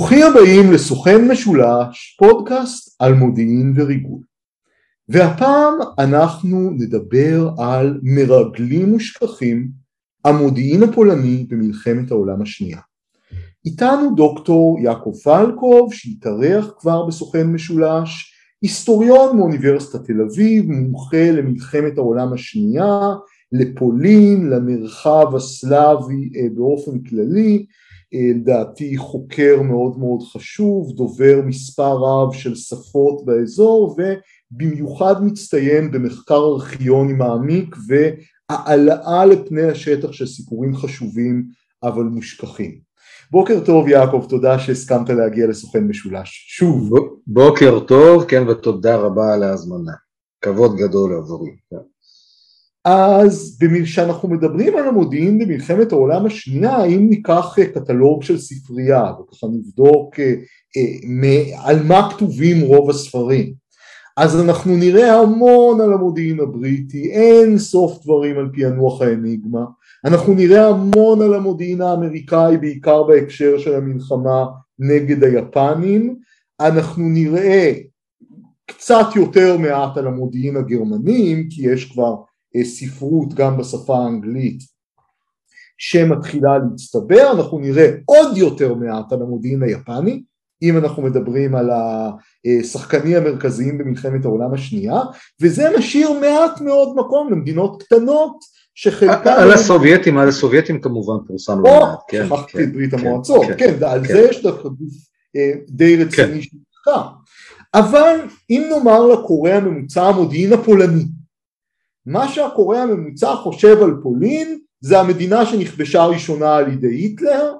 ברוכים הבאים לסוכן משולש, פודקאסט על מודיעין וריגול. והפעם אנחנו נדבר על מרגלים ושכחים, המודיעין הפולני במלחמת העולם השנייה. איתנו דוקטור יעקב פלקוב שהתארח כבר בסוכן משולש, היסטוריון מאוניברסיטת תל אביב, מומחה למלחמת העולם השנייה, לפולין, למרחב הסלאבי אה, באופן כללי, לדעתי חוקר מאוד מאוד חשוב, דובר מספר רב של שפות באזור ובמיוחד מצטיין במחקר ארכיוני מעמיק והעלאה לפני השטח של סיפורים חשובים אבל מושכחים. בוקר טוב יעקב, תודה שהסכמת להגיע לסוכן משולש, שוב. בוקר טוב, כן ותודה רבה על ההזמנה, כבוד גדול עבורי. אז כשאנחנו מדברים על המודיעין במלחמת העולם השנייה, אם ניקח קטלוג של ספרייה וככה נבדוק אה, אה, על מה כתובים רוב הספרים, אז אנחנו נראה המון על המודיעין הבריטי, אין סוף דברים על פענוח האניגמה, אנחנו נראה המון על המודיעין האמריקאי בעיקר בהקשר של המלחמה נגד היפנים, אנחנו נראה קצת יותר מעט על המודיעין הגרמנים כי יש כבר ספרות גם בשפה האנגלית שמתחילה להצטבר, אנחנו נראה עוד יותר מעט על המודיעין היפני, אם אנחנו מדברים על השחקנים המרכזיים במלחמת העולם השנייה, וזה משאיר מעט מאוד מקום למדינות קטנות שחלקן... על הסובייטים, על הסובייטים כמובן פורסם לא מעט, כן. שכחתי כן, את ברית כן, המועצות, כן, כן, ועל זה יש דווקא גוף אה, די רציני של מחקר. אבל אם נאמר לקורא הממוצע המודיעין הפולני, מה שהקורא הממוצע חושב על פולין זה המדינה שנכבשה ראשונה על ידי היטלר,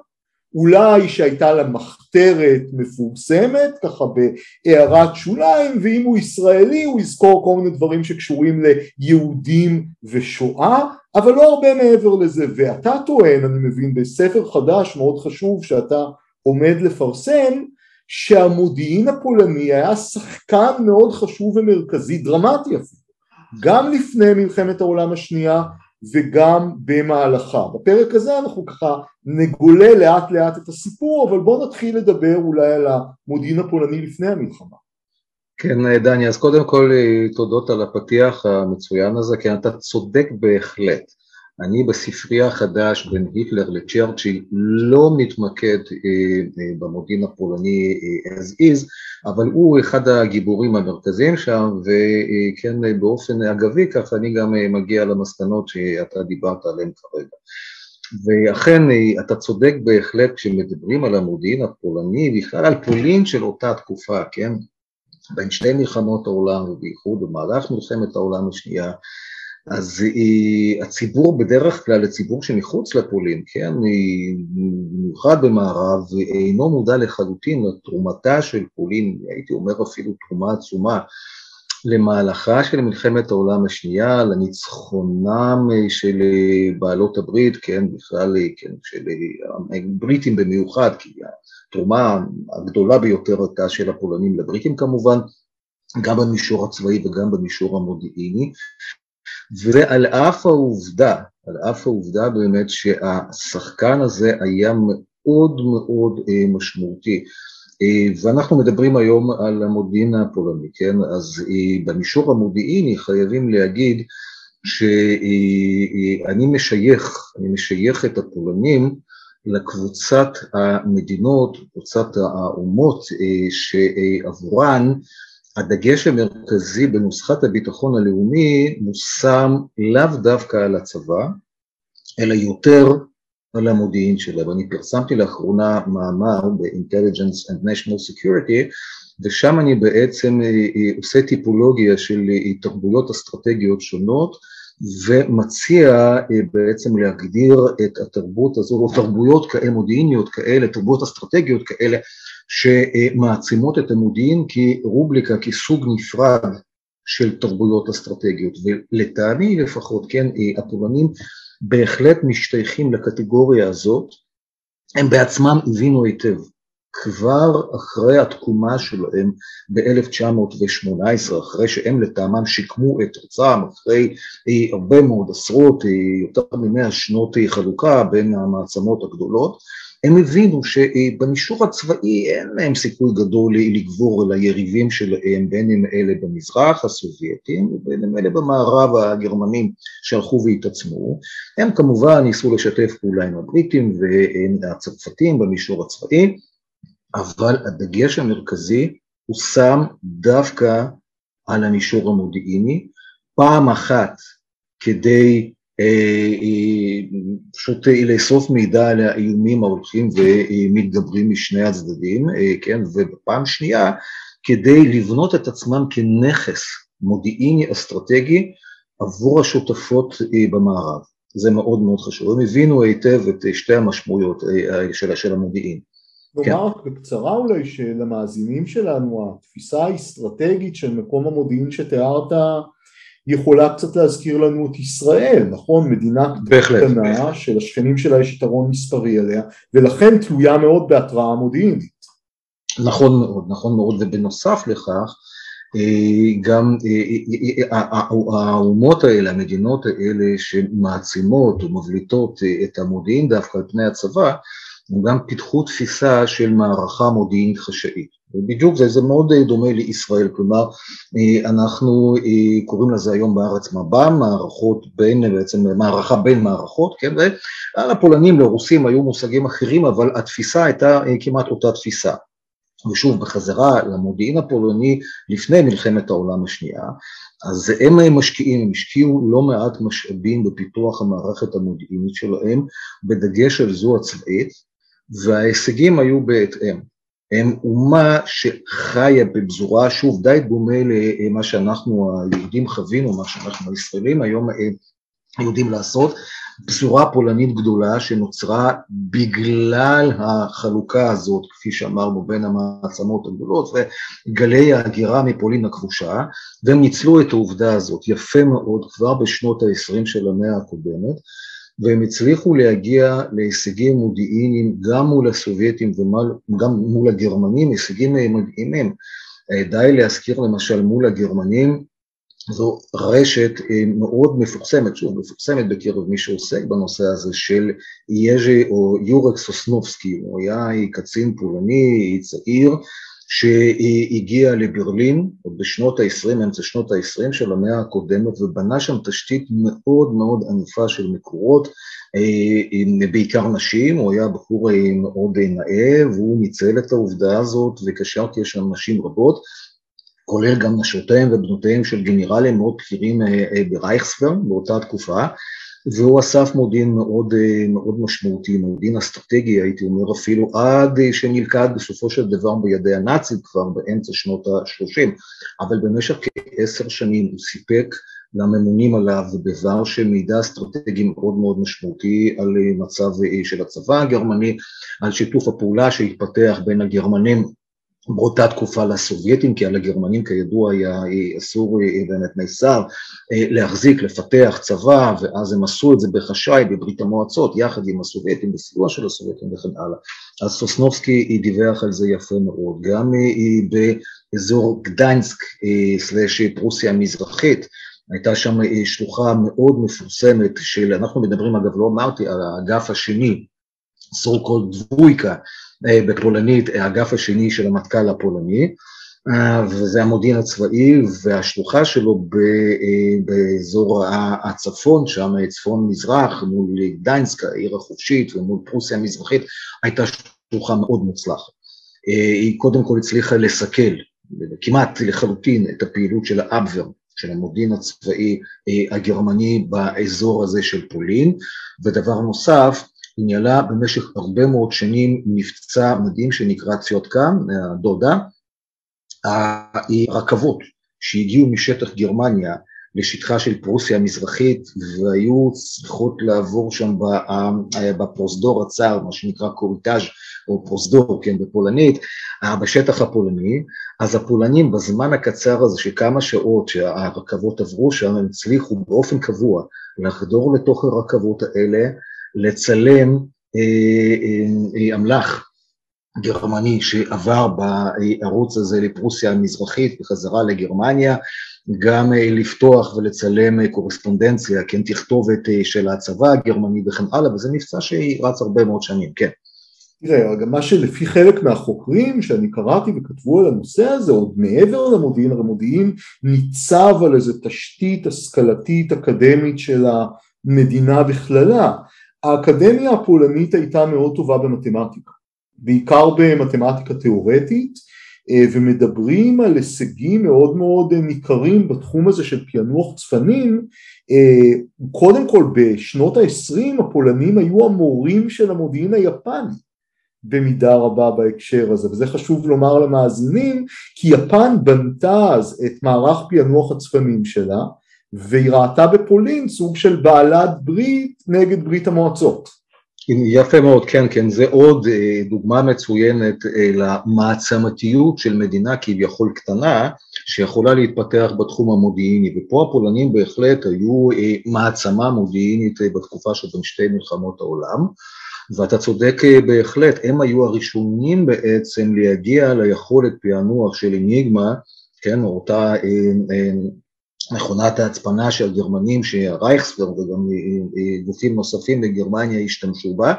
אולי שהייתה לה מחתרת מפורסמת ככה בהערת שוליים ואם הוא ישראלי הוא יזכור כל מיני דברים שקשורים ליהודים ושואה אבל לא הרבה מעבר לזה. ואתה טוען אני מבין בספר חדש מאוד חשוב שאתה עומד לפרסם שהמודיעין הפולני היה שחקן מאוד חשוב ומרכזי דרמטי אפילו גם לפני מלחמת העולם השנייה וגם במהלכה. בפרק הזה אנחנו ככה נגולה לאט לאט את הסיפור, אבל בואו נתחיל לדבר אולי על המודיעין הפולני לפני המלחמה. כן, דני, אז קודם כל תודות על הפתיח המצוין הזה, כי אתה צודק בהחלט. אני בספרי החדש בין היטלר לצ'רצ'יל לא מתמקד אה, אה, במודיעין הפולני אה, as is, אבל הוא אחד הגיבורים המרכזיים שם, וכן אה, באופן אגבי ככה אני גם אה, מגיע למסקנות שאתה דיברת עליהן כרגע. ואכן אה, אתה צודק בהחלט כשמדברים על המודיעין הפולני, בכלל על פולין של אותה תקופה, כן? בין שתי מלחמות העולם ובייחוד במהלך מלחמת העולם השנייה, אז היא, הציבור בדרך כלל, הציבור שמחוץ לפולין, כן, במיוחד במערב, אינו מודע לחלוטין לתרומתה של פולין, הייתי אומר אפילו תרומה עצומה, למהלכה של מלחמת העולם השנייה, לניצחונם של בעלות הברית, כן, בכלל, כן, של הבריטים במיוחד, כי התרומה הגדולה ביותר הייתה של הפולנים לבריטים כמובן, גם במישור הצבאי וגם במישור המודיעיני, ועל אף העובדה, על אף העובדה באמת שהשחקן הזה היה מאוד מאוד אה, משמעותי. אה, ואנחנו מדברים היום על המודיעין הפולני, כן? אז אה, במישור המודיעיני חייבים להגיד שאני משייך, אני משייך את הפולנים לקבוצת המדינות, קבוצת האומות שעבורן הדגש המרכזי בנוסחת הביטחון הלאומי מושם לאו דווקא על הצבא, אלא יותר על המודיעין שלה. ואני פרסמתי לאחרונה מאמר ב-Intelligence and National Security, ושם אני בעצם אה, אה, עושה טיפולוגיה של אה, תרבויות אסטרטגיות שונות, ומציע בעצם להגדיר את התרבות הזו, או תרבויות כאלה, מודיעיניות כאלה, תרבויות אסטרטגיות כאלה, שמעצימות את המודיעין כרובריקה, כסוג נפרד של תרבויות אסטרטגיות, ולטעמי לפחות, כן, הפולנים בהחלט משתייכים לקטגוריה הזאת, הם בעצמם הבינו היטב, כבר אחרי התקומה שלהם ב-1918, אחרי שהם לטעמם שיקמו את ארצם, אחרי אה, הרבה מאוד עשרות, אה, יותר ממאה שנות אה, חלוקה בין המעצמות הגדולות, הם הבינו שבמישור הצבאי אין להם סיכוי גדול לגבור על היריבים שלהם, בין אם אלה במזרח הסובייטים ובין אם אלה במערב הגרמנים שהלכו והתעצמו. הם כמובן ניסו לשתף פעולה עם הבריטים והצרפתים במישור הצבאי, אבל הדגש המרכזי הוא שם דווקא על המישור המודיעיני, פעם אחת כדי פשוט אה, לאסוף מידע על האיומים ההולכים ומתגברים משני הצדדים, כן, ופעם שנייה, כדי לבנות את עצמם כנכס מודיעיני אסטרטגי עבור השותפות במערב. זה מאוד מאוד חשוב. הם הבינו היטב את שתי המשמעויות של, של המודיעין. נאמר כן. בקצרה אולי שלמאזינים שלנו התפיסה האסטרטגית של מקום המודיעין שתיארת יכולה קצת להזכיר לנו את ישראל, נכון? מדינה קטנה שלשכנים שלה יש יתרון מספרי עליה ולכן תלויה מאוד בהתראה מודיעינית. נכון מאוד, נכון מאוד, ובנוסף לכך אה, גם אה, אה, האומות האלה, המדינות האלה שמעצימות ומבליטות את המודיעין דווקא על פני הצבא, הם גם פיתחו תפיסה של מערכה מודיעינית חשאית. בדיוק זה, זה מאוד אה, דומה לישראל, כלומר אה, אנחנו אה, קוראים לזה היום בארץ מב"ם, מערכות בין, בעצם מערכה בין מערכות, כן, ועל הפולנים לרוסים היו מושגים אחרים, אבל התפיסה הייתה כמעט אותה תפיסה. ושוב, בחזרה למודיעין הפולני לפני מלחמת העולם השנייה, אז הם משקיעים, הם השקיעו לא מעט משאבים בפיתוח המערכת המודיעינית שלהם, בדגש על זו הצבאית, וההישגים היו בהתאם. הם אומה שחיה בפזורה, שוב די דומה למה שאנחנו היהודים חווינו, מה שאנחנו הישראלים היום אה, יודעים לעשות, פזורה פולנית גדולה שנוצרה בגלל החלוקה הזאת, כפי שאמרנו, בין המעצמות הגדולות וגלי ההגירה מפולין הכבושה, והם ניצלו את העובדה הזאת. יפה מאוד כבר בשנות ה-20 של המאה הקודמת, והם הצליחו להגיע להישגים מודיעיניים גם מול הסובייטים וגם מול הגרמנים, הישגים מדהימים. אה, די להזכיר למשל מול הגרמנים, זו רשת אה, מאוד מפורסמת, שוב מפורסמת בקרב מי שעוסק בנושא הזה של יז'י או יורק סוסנובסקי, הוא היה קצין פולני, צעיר, שהגיע לברלין בשנות ה-20, אמצע שנות ה-20 של המאה הקודמת, ובנה שם תשתית מאוד מאוד ענפה של מקורות, אה, בעיקר נשים, הוא היה בחור אה, מאוד נאה, והוא ניצל את העובדה הזאת וקשר כי יש שם נשים רבות, כולל גם נשותיהם ובנותיהם של גנרלים מאוד בכירים אה, ברייכספר באותה תקופה, והוא אסף מודיעין מאוד, אה, מאוד משמעותי, מודיעין אסטרטגי הייתי אומר אפילו עד אה, שנלכד בסופו של דבר בידי הנאצים כבר באמצע שנות ה-30, אבל במשך כעשר שנים הוא סיפק לממונים עליו דבר של מידע אסטרטגי מאוד מאוד משמעותי על אה, מצב של הצבא הגרמני, על שיתוף הפעולה שהתפתח בין הגרמנים באותה תקופה לסובייטים, כי על הגרמנים כידוע היה אסור באמת נאסר להחזיק, לפתח צבא, ואז הם עשו את זה בחשאי בברית המועצות, יחד עם הסובייטים, בסיוע של הסובייטים וכן הלאה. אז סוסנובסקי דיווח על זה יפה מאוד, גם באזור גדיינסק סלאש פרוסיה המזרחית, הייתה שם שלוחה מאוד מפורסמת של, אנחנו מדברים אגב, לא אמרתי, על האגף השני, so דבויקה, אה, בפולנית, האגף השני של המטכ"ל הפולני, אה, וזה המודיעין הצבאי, והשלוחה שלו אה, באזור הצפון, שם צפון מזרח, מול גדיינסק, העיר החופשית, ומול פרוסיה המזרחית, הייתה שלוחה מאוד מוצלחת. היא קודם כל הצליחה לסכל כמעט לחלוטין את הפעילות של האבבר, של המודיעין הצבאי הגרמני באזור הזה של פולין, ודבר נוסף, היא ניהלה במשך הרבה מאוד שנים מבצע מדהים שנקרא ציוטקה, מהדודה, הרכבות שהגיעו משטח גרמניה לשטחה של פרוסיה המזרחית והיו צריכות לעבור שם בפרוזדור הצר, מה שנקרא קוריטאז' או פרוזדור, כן, בפולנית, בשטח הפולני, אז הפולנים בזמן הקצר הזה של כמה שעות שהרכבות עברו שם, הם הצליחו באופן קבוע לחדור לתוך הרכבות האלה לצלם אה, אה, אמל"ח גרמני שעבר בערוץ הזה לפרוסיה המזרחית בחזרה לגרמניה, גם אה, לפתוח ולצלם קורספונדנציה, כן, תכתובת של הצבא הגרמני וכן הלאה, וזה מבצע שרץ הרבה מאוד שנים, כן. תראה, גם מה שלפי חלק מהחוקרים שאני קראתי וכתבו על הנושא הזה, עוד מעבר למודיעין, הרי מודיעין ניצב על איזה תשתית השכלתית אקדמית של המדינה בכללה. האקדמיה הפולנית הייתה מאוד טובה במתמטיקה, בעיקר במתמטיקה תיאורטית, אה, ומדברים על הישגים מאוד מאוד ניכרים בתחום הזה של פענוח צפנים, אה, קודם כל בשנות ה-20 הפולנים היו המורים של המודיעין היפני במידה רבה בהקשר הזה, וזה חשוב לומר למאזינים, כי יפן בנתה אז את מערך פענוח הצפנים שלה, והיא ראתה בפולין סוג של בעלת ברית נגד ברית המועצות. יפה מאוד, כן, כן, זה עוד אה, דוגמה מצוינת אה, למעצמתיות של מדינה כביכול קטנה, שיכולה להתפתח בתחום המודיעיני, ופה הפולנים בהחלט היו אה, מעצמה מודיעינית בתקופה שבין שתי מלחמות העולם, ואתה צודק בהחלט, הם היו הראשונים בעצם להגיע ליכולת פענוח של אניגמה, כן, אותה מכונת ההצפנה של הגרמנים שהרייכספרד וגם גופים נוספים בגרמניה השתמשו בה,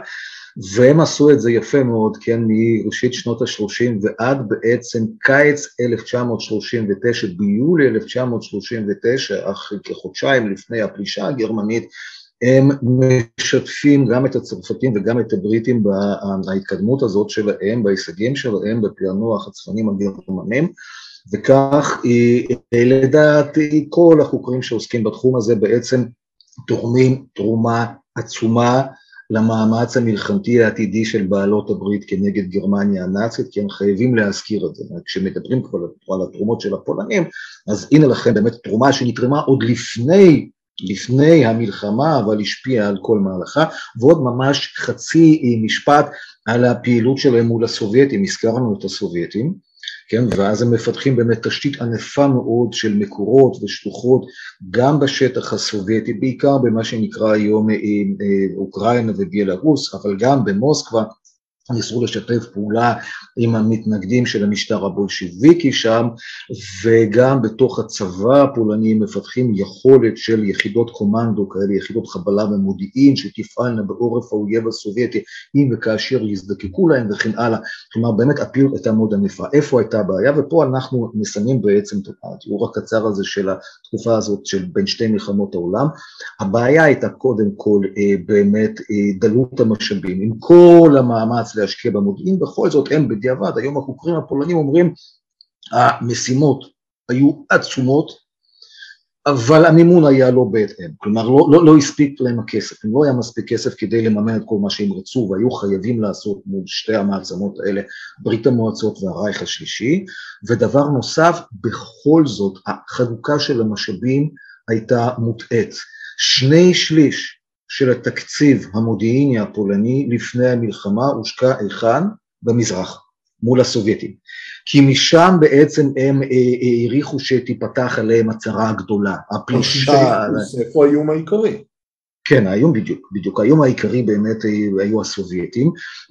והם עשו את זה יפה מאוד, כן, מראשית שנות ה-30 ועד בעצם קיץ 1939, ביולי 1939, אך כחודשיים לפני הפלישה הגרמנית, הם משתפים גם את הצרפתים וגם את הבריטים בהתקדמות הזאת שלהם, בהישגים שלהם בפענוח הצפנים הגרמנים. וכך לדעת כל החוקרים שעוסקים בתחום הזה בעצם תורמים תרומה עצומה למאמץ המלחמתי העתידי של בעלות הברית כנגד גרמניה הנאצית, כי הם חייבים להזכיר את זה. כשמדברים כבר על התרומות של הפולנים, אז הנה לכם באמת תרומה שנתרמה עוד לפני, לפני המלחמה, אבל השפיעה על כל מהלכה, ועוד ממש חצי משפט על הפעילות שלהם מול הסובייטים, הזכרנו את הסובייטים. כן, ואז הם מפתחים באמת תשתית ענפה מאוד של מקורות ושלוחות גם בשטח הסובייטי, בעיקר במה שנקרא היום אה, אה, אוקראינה ובלארוס, אבל גם במוסקבה ניסו לשתף פעולה עם המתנגדים של המשטר הבולשיביקי שם, וגם בתוך הצבא הפולני מפתחים יכולת של יחידות קומנדו כאלה, יחידות חבלה ומודיעין שתפעלנה בעורף האויב הסובייטי אם וכאשר יזדקקו להם וכן הלאה, כלומר באמת הפעילות הייתה מאוד ענפה. איפה הייתה הבעיה? ופה אנחנו מסיימים בעצם את התיאור הקצר הזה של התקופה הזאת של בין שתי מלחמות העולם. הבעיה הייתה קודם כל אה, באמת אה, דלות המשאבים, עם כל המאמץ להשקיע במודיעין, בכל זאת הם בדיעבד, היום החוקרים הפולנים אומרים המשימות היו עצומות, אבל המימון היה לא בהתאם, כלומר לא, לא, לא הספיק להם הכסף, אם לא היה מספיק כסף כדי לממן את כל מה שהם רצו והיו חייבים לעשות מול שתי המעצמות האלה, ברית המועצות והרייך השלישי, ודבר נוסף, בכל זאת החלוקה של המשאבים הייתה מוטעית, שני שליש של התקציב המודיעיני הפולני לפני המלחמה הושקע היכן? במזרח, מול הסובייטים. כי משם בעצם הם אה, אה, העריכו שתיפתח עליהם הצהרה הגדולה, הפלישה... איפה האיום העיקרי? כן, האיום בדיוק, בדיוק. האיום העיקרי באמת אה, היו הסובייטים,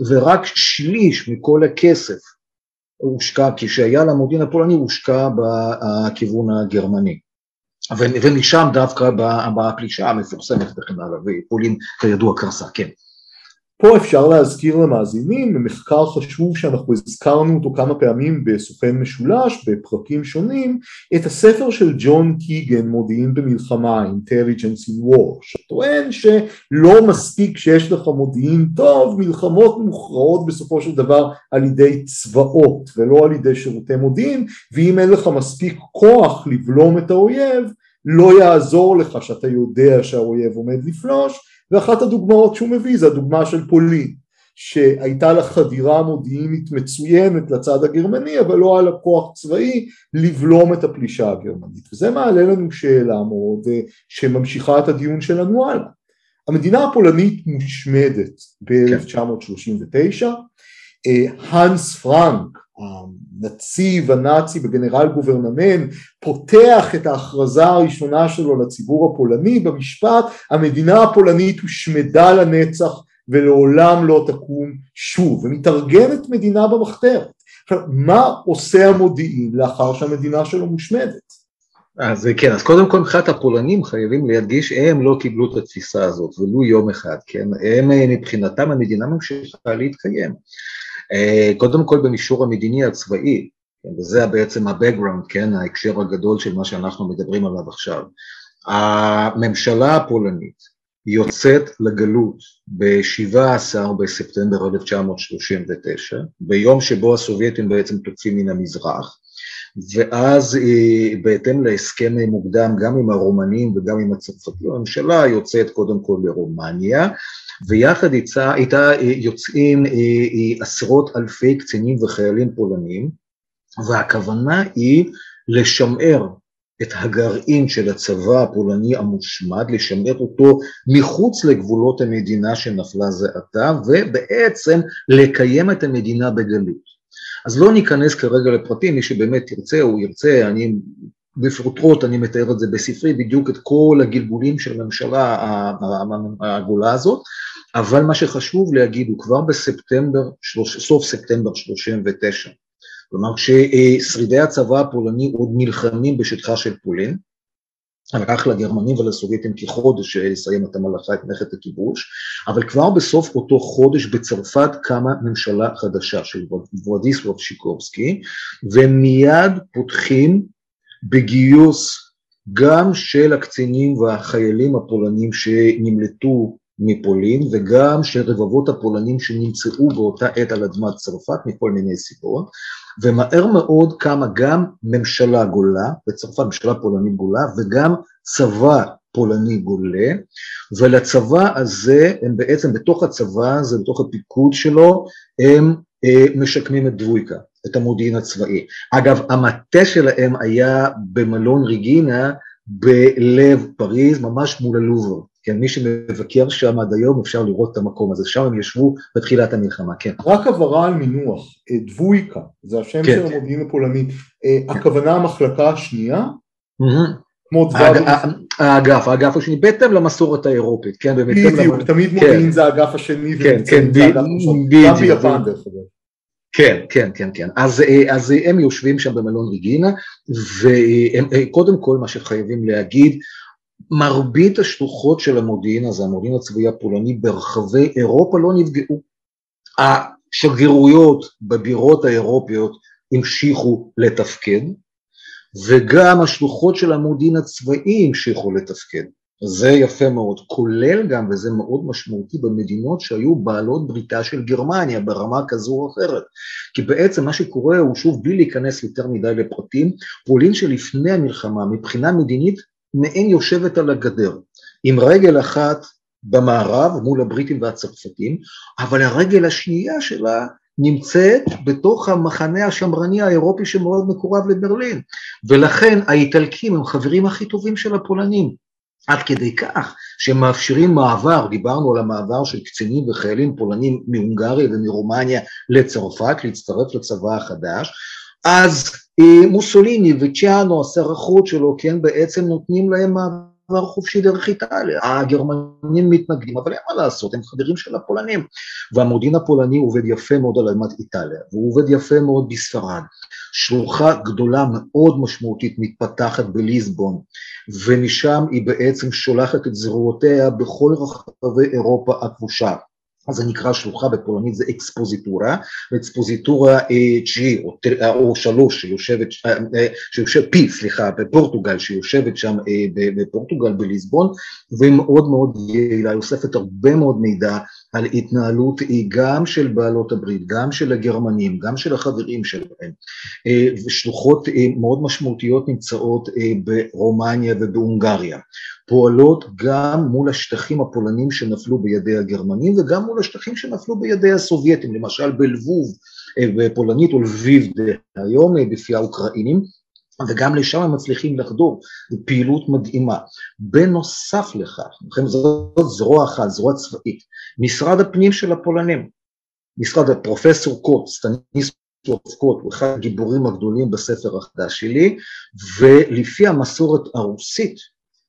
ורק שליש מכל הכסף הושקע, כשהיה למודיעין הפולני, הושקע בכיוון הגרמני. ומשם דווקא בפלישה המפורסמת וכן הלאה, ופולין כידוע קרסה, כן. פה אפשר להזכיר למאזינים מחקר חשוב שאנחנו הזכרנו אותו כמה פעמים בסוכן משולש בפרקים שונים את הספר של ג'ון קיגן מודיעין במלחמה Intelligence in War שטוען שלא מספיק שיש לך מודיעין טוב מלחמות מוכרעות בסופו של דבר על ידי צבאות ולא על ידי שירותי מודיעין ואם אין לך מספיק כוח לבלום את האויב לא יעזור לך שאתה יודע שהאויב עומד לפלוש ואחת הדוגמאות שהוא מביא זה הדוגמה של פולין שהייתה לה חדירה מודיעינית מצוינת לצד הגרמני אבל לא היה לה כוח צבאי לבלום את הפלישה הגרמנית. וזה מעלה לנו שאלה מאוד אה, שממשיכה את הדיון שלנו הלאה. המדינה הפולנית מושמדת ב-1939 אה, האנס פרנק הנציב הנאצי בגנרל גוברנמן פותח את ההכרזה הראשונה שלו לציבור הפולני במשפט המדינה הפולנית הושמדה לנצח ולעולם לא תקום שוב ומתארגנת מדינה במחתרת. מה עושה המודיעין לאחר שהמדינה שלו מושמדת? אז כן, אז קודם כל מבחינת הפולנים חייבים להדגיש, הם לא קיבלו את התפיסה הזאת, ולו יום אחד, כן? הם מבחינתם המדינה ממשיכה להתקיים. אה, קודם כל במישור המדיני הצבאי, כן, וזה בעצם ה-background, כן, ההקשר הגדול של מה שאנחנו מדברים עליו עכשיו. הממשלה הפולנית יוצאת לגלות ב-17 בספטמבר 1939, ביום שבו הסובייטים בעצם תוקפים מן המזרח, ואז אה, בהתאם להסכם מוקדם גם עם הרומנים וגם עם הצרפתים, הממשלה יוצאת קודם כל לרומניה, ויחד איתה, איתה אה, יוצאים אה, עשרות אלפי קצינים וחיילים פולנים, והכוונה היא לשמר את הגרעין של הצבא הפולני המושמד, לשמר אותו מחוץ לגבולות המדינה שנפלה זה עתה, ובעצם לקיים את המדינה בגלות. אז לא ניכנס כרגע לפרטים, מי שבאמת ירצה הוא ירצה, אני בפרוטרוט אני מתאר את זה בספרי, בדיוק את כל הגלגולים של הממשלה הגולה הזאת, אבל מה שחשוב להגיד הוא כבר בספטמבר, סוף ספטמבר 39, כלומר כששרידי הצבא הפולני עוד נלחמים בשטחה של פולין, לקח לגרמנים ולסובייטים כחודש לסיים את המלאכה, את מלאכת הכיבוש, אבל כבר בסוף אותו חודש בצרפת קמה ממשלה חדשה של וואדיסלב שיקובסקי, ומיד פותחים בגיוס גם של הקצינים והחיילים הפולנים שנמלטו מפולין וגם של רבבות הפולנים שנמצאו באותה עת על אדמת צרפת מכל מיני סיבות, ומהר מאוד קמה גם ממשלה גולה, בצרפת ממשלה פולנית גולה, וגם צבא פולני גולה, ולצבא הזה, הם בעצם בתוך הצבא הזה, בתוך הפיקוד שלו, הם אה, משקמים את דבויקה, את המודיעין הצבאי. אגב, המטה שלהם היה במלון ריגינה בלב פריז, ממש מול הלובר. כן, מי שמבקר שם עד היום אפשר לראות את המקום הזה, שם הם ישבו בתחילת המלחמה, כן. רק הבהרה על מינוח, אה, דבויקה, זה השם כן. של המודיעין הפולני, אה. הכוונה המחלקה השנייה? כמו דבר... האגף, האגף השני, בהתאם למסורת האירופית, כן, בדיוק, תמיד כן. מודיעין זה האגף השני, כן, כן, בדיוק, כן, כן, כן, כן. אז, אה, אז הם יושבים שם במלון ריגינה, וקודם כל מה שחייבים להגיד, מרבית השלוחות של המודיעין הזה, המודיעין הצבאי הפולני ברחבי אירופה לא נפגעו. השגרירויות בבירות האירופיות המשיכו לתפקד, וגם השלוחות של המודיעין הצבאי המשיכו לתפקד. זה יפה מאוד, כולל גם, וזה מאוד משמעותי, במדינות שהיו בעלות בריתה של גרמניה ברמה כזו או אחרת. כי בעצם מה שקורה הוא, שוב, בלי להיכנס יותר מדי לפרטים, פולין שלפני המלחמה, מבחינה מדינית, מעין יושבת על הגדר, עם רגל אחת במערב מול הבריטים והצרפתים, אבל הרגל השנייה שלה נמצאת בתוך המחנה השמרני האירופי שמאוד מקורב לברלין, ולכן האיטלקים הם חברים הכי טובים של הפולנים, עד כדי כך שהם מאפשרים מעבר, דיברנו על המעבר של קצינים וחיילים פולנים מהונגריה ומרומניה לצרפת, להצטרף לצבא החדש, אז אה, מוסוליני וצ'יאנו, השר החוץ שלו, כן, בעצם נותנים להם מעבר חופשי דרך איטליה. הגרמנים מתנגדים, אבל אין מה לעשות, הם חברים של הפולנים. והמודיעין הפולני עובד יפה מאוד על אדמת איטליה, והוא עובד יפה מאוד בספרד. שלוחה גדולה מאוד משמעותית מתפתחת בליסבון, ומשם היא בעצם שולחת את זרועותיה בכל רחבי אירופה הכבושה. זה נקרא שלוחה בפולנית זה אקספוזיטורה, ואקספוזיטורה G או, או שלוש שיושבת, אה, אה, שיושב פי סליחה בפורטוגל שיושבת שם אה, בפורטוגל בליסבון. והיא מאוד מאוד יעילה, אוספת הרבה מאוד מידע על התנהלות גם של בעלות הברית, גם של הגרמנים, גם של החברים שלהם, ושלוחות מאוד משמעותיות נמצאות ברומניה ובהונגריה. פועלות גם מול השטחים הפולנים שנפלו בידי הגרמנים וגם מול השטחים שנפלו בידי הסובייטים, למשל בלבוב בפולנית או לביב היום בפי האוקראינים, וגם לשם הם מצליחים לחדור, זו פעילות מדהימה. בנוסף לכך, זאת זרוע אחת, זרוע צבאית, משרד הפנים של הפולנים, משרד הפרופסור קוט, סטניסלוב קוט, הוא אחד הגיבורים הגדולים בספר החדש שלי, ולפי המסורת הרוסית,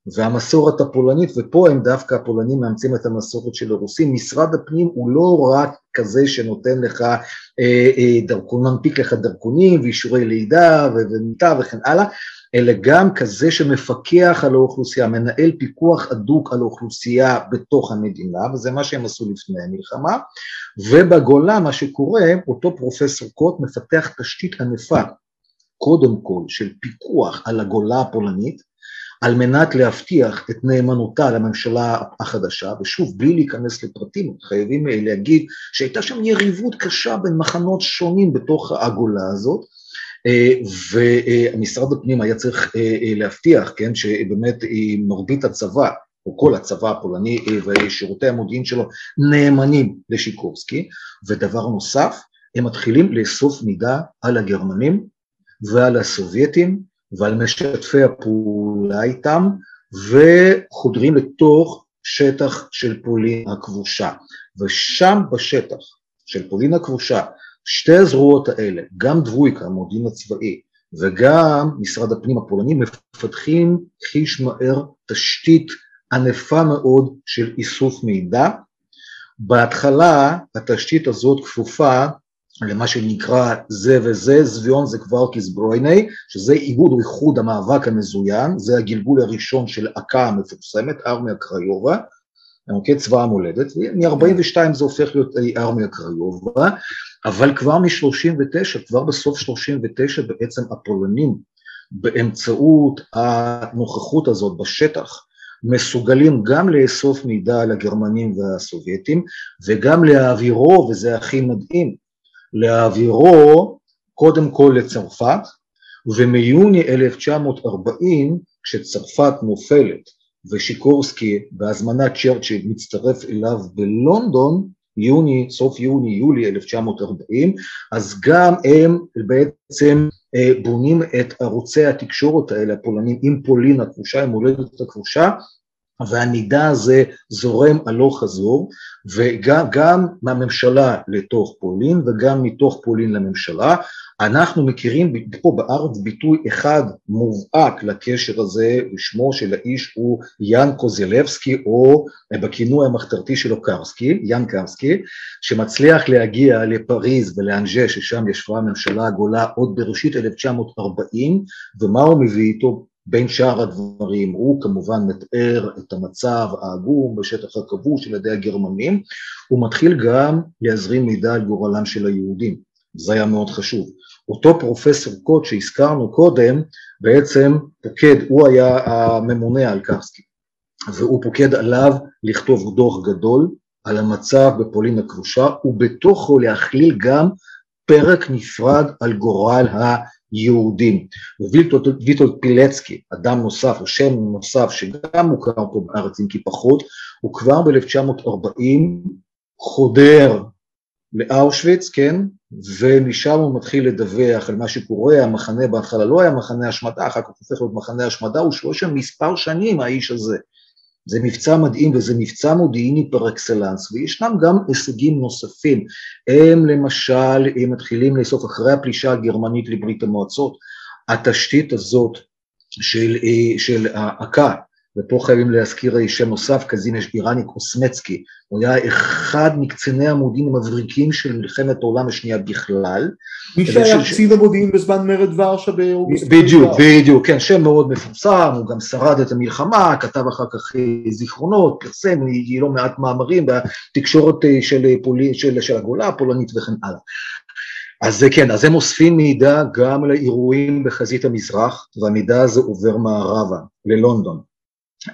והמסורת הפולנית, ופה הם דווקא הפולנים מאמצים את המסורת של הרוסים, משרד הפנים הוא לא רק כזה שנותן לך אה, אה, דרכון, מנפיק לך דרכונים ואישורי לידה ומיטה וכן הלאה, אלא גם כזה שמפקח על האוכלוסייה, מנהל פיקוח הדוק על האוכלוסייה בתוך המדינה, וזה מה שהם עשו לפני המלחמה, ובגולה מה שקורה, אותו פרופסור קוט מפתח תשתית ענפה, קודם כל של פיקוח על הגולה הפולנית, על מנת להבטיח את נאמנותה לממשלה החדשה, ושוב, בלי להיכנס לפרטים, חייבים להגיד שהייתה שם יריבות קשה בין מחנות שונים בתוך הגולה הזאת, אה, ומשרד הפנים היה צריך אה, אה, להבטיח, כן, שבאמת מרבית הצבא, או כל הצבא הפולני ושירותי המודיעין שלו נאמנים לשיקורסקי, ודבר נוסף, הם מתחילים לאסוף מידע על הגרמנים ועל הסובייטים ועל משתפי הפעולה איתם, וחודרים לתוך שטח של פולין הכבושה. ושם בשטח של פולין הכבושה, שתי הזרועות האלה, גם דבויקה, המודיעין הצבאי, וגם משרד הפנים הפולני, מפתחים חיש מהר תשתית ענפה מאוד של איסוף מידע. בהתחלה התשתית הזאת כפופה למה שנקרא זה וזה, זביון זה כבר כזברויני, שזה איגוד או איחוד המאבק המזוין, זה הגלגול הראשון של אכ"א המפורסמת, ארמיה קריובה, אוקיי, צבא המולדת, מ-42 זה הופך להיות ארמיה קריובה, אבל כבר מ-39, כבר בסוף 39 בעצם הפולנים באמצעות הנוכחות הזאת בשטח מסוגלים גם לאסוף מידע על הגרמנים והסובייטים וגם להעבירו, וזה הכי מדהים, להעבירו קודם כל לצרפת, ומיוני 1940, כשצרפת נופלת ושיקורסקי בהזמנת צ'רצ'יל מצטרף אליו בלונדון, יוני, סוף יוני, יולי 1940, אז גם הם בעצם אה, בונים את ערוצי התקשורת האלה, הפולנים, עם פולין הכבושה, עם מולדת הכבושה, והמידע הזה זורם הלוך חזור, וגם מהממשלה לתוך פולין וגם מתוך פולין לממשלה. אנחנו מכירים פה בארץ ביטוי אחד מובהק לקשר הזה, ושמו של האיש הוא יאן קוזלבסקי, או בכינוי המחתרתי שלו קרסקי, יאן קרסקי, שמצליח להגיע לפריז ולאנג'ה, ששם ישבה הממשלה הגולה עוד בראשית 1940, ומה הוא מביא איתו? בין שאר הדברים, הוא כמובן מתאר את המצב העגום בשטח הכבוש על ידי הגרמנים, הוא מתחיל גם להזרים מידע על גורלם של היהודים, זה היה מאוד חשוב. אותו פרופסור קוט שהזכרנו קודם, בעצם פוקד, הוא היה הממונה על קרסקי, והוא פוקד עליו לכתוב דוח גדול על המצב בפולין הכבושה, ובתוכו להכליל גם פרק נפרד על גורל יהודים. וויטול פילצקי, אדם נוסף או שם נוסף שגם מוכר פה בארץ אם כי פחות, הוא כבר ב-1940 חודר לאושוויץ, כן, ומשם הוא מתחיל לדווח על מה שקורה, המחנה בהתחלה לא היה מחנה השמדה, אחר כך הופך להיות מחנה השמדה, הוא שם מספר שנים האיש הזה. זה מבצע מדהים וזה מבצע מודיעיני פר אקסלנס, וישנם גם הישגים נוספים. הם למשל, הם מתחילים לאסוף אחרי הפלישה הגרמנית לברית המועצות, התשתית הזאת של, אה, של האכ"א ופה חייבים להזכיר שם נוסף, קזינש איראני קוסמצקי, הוא היה אחד מקציני המודיעין המבריקים של מלחמת העולם השנייה בכלל. מי שהיה קצין ש... המודיעין בזמן מרד ורשה באוגוסט. בדיוק, בדיוק, כן, שם מאוד מפורסם, הוא גם שרד את המלחמה, כתב אחר כך אה, זיכרונות, פרסם לא מעט מאמרים בתקשורת אה, של, אה, פולי, של, של הגולה הפולנית וכן הלאה. אז כן, אז הם אוספים מידע גם לאירועים בחזית המזרח, והמידע הזה עובר מערבה, ללונדון.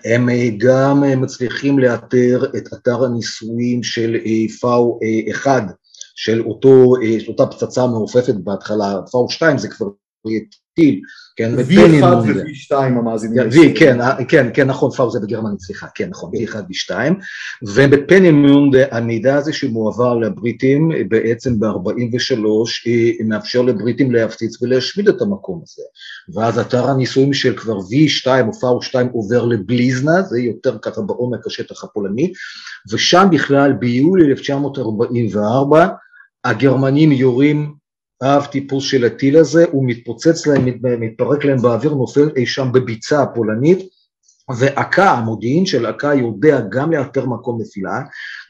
הם אה, גם אה, מצליחים לאתר את אתר הניסויים של אה, פאו 1, של אותו, אותה פצצה מעופפת בהתחלה, פאו 2 זה כבר טיל, כן, V1 ו-V2 המאזינים. V, כן, כן, כן, נכון, פאו זה בגרמנית, סליחה, כן, נכון, V1 ו-2, ובפנימונד המידע הזה שמועבר לבריטים בעצם ב-43 מאפשר לבריטים להפציץ ולהשמיד את המקום הזה, ואז אתר הניסויים של כבר V2 או פאו 2 עובר לבליזנה, זה יותר ככה בעומק השטח הפולני, ושם בכלל ביולי 1944 הגרמנים יורים האב טיפוס של הטיל הזה, הוא מתפוצץ להם, מתפרק להם באוויר, נופל אי שם בביצה הפולנית, ואכ"א, המודיעין של אכ"א יודע גם לאתר מקום נפילה,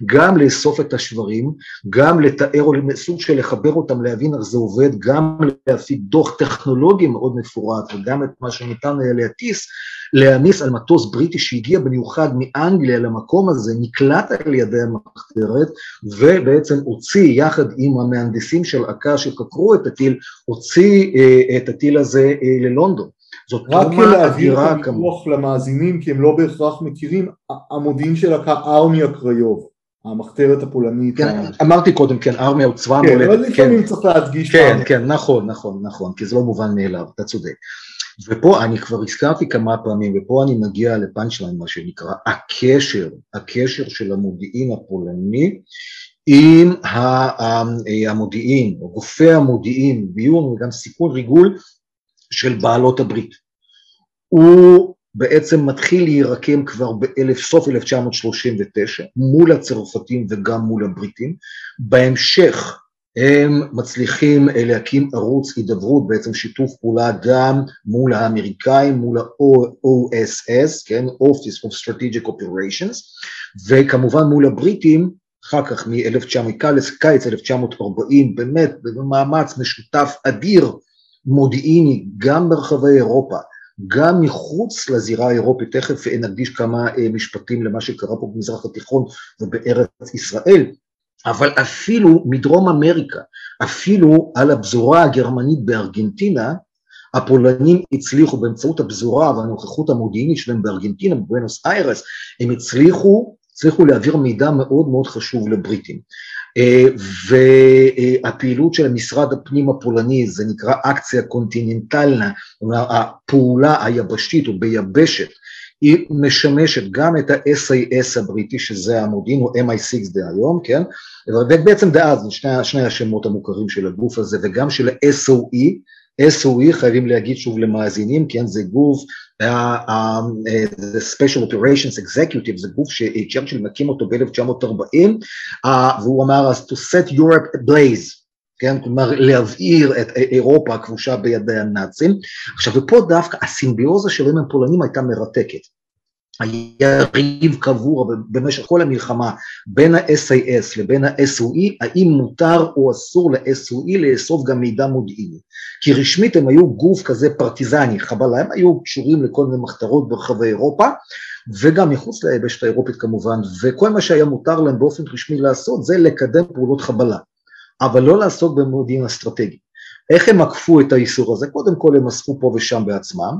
גם לאסוף את השברים, גם לתאר או סוג של לחבר אותם, להבין איך זה עובד, גם להפיק דוח טכנולוגי מאוד מפורט, וגם את מה שניתן היה להטיס, להעמיס על מטוס בריטי שהגיע במיוחד מאנגליה למקום הזה, נקלט על ידי המחתרת, ובעצם הוציא יחד עם המהנדסים של אכ"א שחקרו את הטיל, הוציא אה, את הטיל הזה אה, ללונדון. זאת תרומה אדירה כמובן. רק להעביר את למאזינים כי הם לא בהכרח מכירים, המודיעין של ארמי הקריוב, המחתרת הפולנית. כן, אמרתי קודם, כן, ארמיה הוא צבא המולדת. כן, אבל לפעמים כן. צריך להדגיש. כן, כן, נכון, נכון, נכון, כי זה לא מובן מאליו, אתה צודק. ופה אני כבר הזכרתי כמה פעמים, ופה אני מגיע לפאנצ'ליין, מה שנקרא, הקשר, הקשר של המודיעין הפולני עם המודיעין, או גופי המודיעין, ביון וגם סיכול ריגול של בעלות הברית. הוא בעצם מתחיל להירקם כבר בסוף 1939 מול הצרפתים וגם מול הבריטים. בהמשך הם מצליחים להקים ערוץ הידברות, בעצם שיתוף פעולה גם מול האמריקאים, מול ה-OSS, כן, Office of Strategic Operations, וכמובן מול הבריטים, אחר כך מקיץ 1940, באמת במאמץ משותף אדיר מודיעיני גם ברחבי אירופה, גם מחוץ לזירה האירופית, תכף נקדיש כמה אה, משפטים למה שקרה פה במזרח התיכון ובארץ ישראל, אבל אפילו מדרום אמריקה, אפילו על הפזורה הגרמנית בארגנטינה, הפולנים הצליחו באמצעות הפזורה והנוכחות המודיעינית שלהם בארגנטינה, בבואנוס איירס, הם הצליחו, הצליחו להעביר מידע מאוד מאוד חשוב לבריטים. אה, והפעילות של משרד הפנים הפולני, זה נקרא אקציה קונטיננטלנה, הפעולה היבשתית או ביבשת, היא משמשת גם את ה-SAS הבריטי, שזה המודיעין, או MI6 דהיום, כן? ובעצם דאז, שני, שני השמות המוכרים של הגוף הזה, וגם של ה-SOE, SOE חייבים להגיד שוב למאזינים, כן, זה גוף, uh, um, uh, Special Operations Executive, זה גוף שצ'רצ'יל מקים אותו ב-1940, uh, והוא אמר אז to set Europe ablaze, כן, כלומר להבעיר את אירופה הכבושה בידי הנאצים. עכשיו, ופה דווקא הסימביוזה שלהם עם הפולנים הייתה מרתקת. היה ריב קבור במשך כל המלחמה בין ה-SAS לבין ה-SOE, האם מותר או אסור ל-SOE לאסוף גם מידע מודיעיני. כי רשמית הם היו גוף כזה פרטיזני, חבלה, הם היו קשורים לכל מיני מחתרות ברחבי אירופה, וגם מחוץ ליבשת האירופית כמובן, וכל מה שהיה מותר להם באופן רשמי לעשות זה לקדם פעולות חבלה, אבל לא לעסוק במודיעין אסטרטגי. איך הם עקפו את האיסור הזה? קודם כל הם אספו פה ושם בעצמם,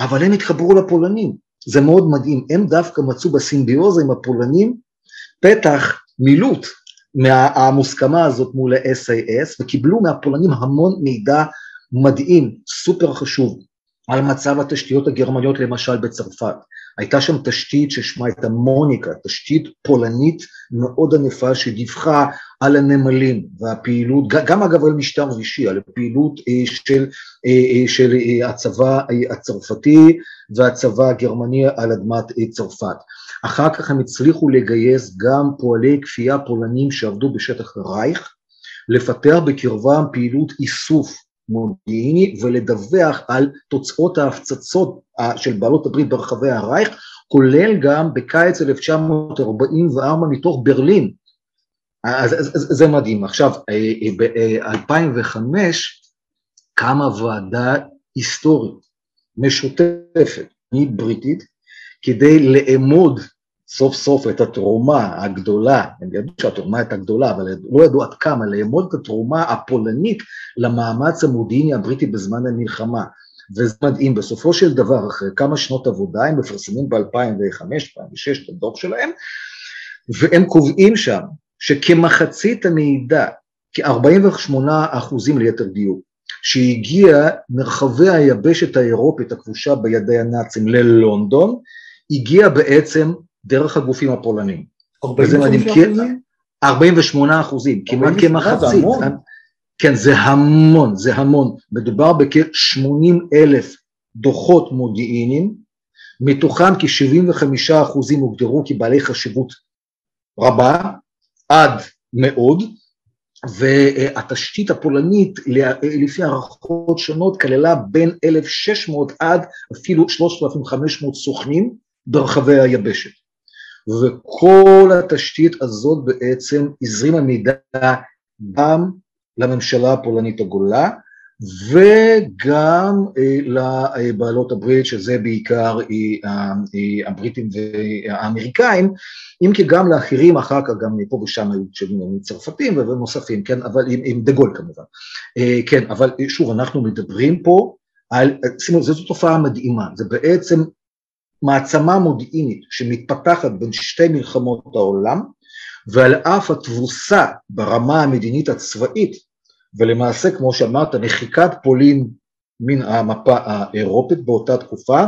אבל הם התחברו לפולנים. זה מאוד מדהים, הם דווקא מצאו בסימביוזה עם הפולנים פתח מילוט מהמוסכמה הזאת מול ה-SAS וקיבלו מהפולנים המון מידע מדהים, סופר חשוב, על מצב התשתיות הגרמניות למשל בצרפת. הייתה שם תשתית ששמה הייתה מוניקה, תשתית פולנית מאוד ענפה שדיווחה על הנמלים והפעילות, גם אגב על משטר וישי, על הפעילות אה, של, אה, אה, של הצבא הצרפתי והצבא הגרמני על אדמת צרפת. אחר כך הם הצליחו לגייס גם פועלי כפייה פולנים שעבדו בשטח הרייך, לפתח בקרבם פעילות איסוף מודיעיני ולדווח על תוצאות ההפצצות של בעלות הברית ברחבי הרייך, כולל גם בקיץ 1944 מתוך ברלין. אז, אז, אז זה מדהים. עכשיו, ב-2005 קמה ועדה היסטורית משותפת, בריטית, כדי לאמוד סוף סוף את התרומה הגדולה, הם ידעו שהתרומה הייתה גדולה, אבל לא ידעו עד כמה, לאמוד את התרומה הפולנית למאמץ המודיעיני הבריטי בזמן המלחמה. וזה מדהים, בסופו של דבר, אחרי כמה שנות עבודה, הם מפרסמים ב-2005-2006 את הדוח שלהם, והם קובעים שם שכמחצית המידע, כ-48 אחוזים ליתר דיוק, שהגיע מרחבי היבשת האירופית הכבושה בידי הנאצים ללונדון, הגיע בעצם דרך הגופים הפולנים. 48 אחוזים? 48 אחוזים, כמעט כמחצית. כן, זה המון, זה המון. מדובר בכ-80 אלף דוחות מודיעיניים, מתוכם כ-75 אחוזים הוגדרו כבעלי חשיבות רבה, עד מאוד, והתשתית הפולנית לפי הערכות שונות כללה בין 1,600 עד אפילו 3,500 סוכנים ברחבי היבשת. וכל התשתית הזאת בעצם הזרימה מידע גם לממשלה הפולנית הגולה וגם אה, לבעלות הברית שזה בעיקר הבריטים והאמריקאים אם כי גם לאחרים אחר כך גם פה ושם היו צרפתים ונוספים כן אבל עם, עם דה גול כמובן. אה, כן אבל שוב אנחנו מדברים פה על שימו זו תופעה מדהימה. זה בעצם מעצמה מודיעינית שמתפתחת בין שתי מלחמות העולם ועל אף התבוסה ברמה המדינית הצבאית ולמעשה כמו שאמרת מחיקת פולין מן המפה האירופית באותה תקופה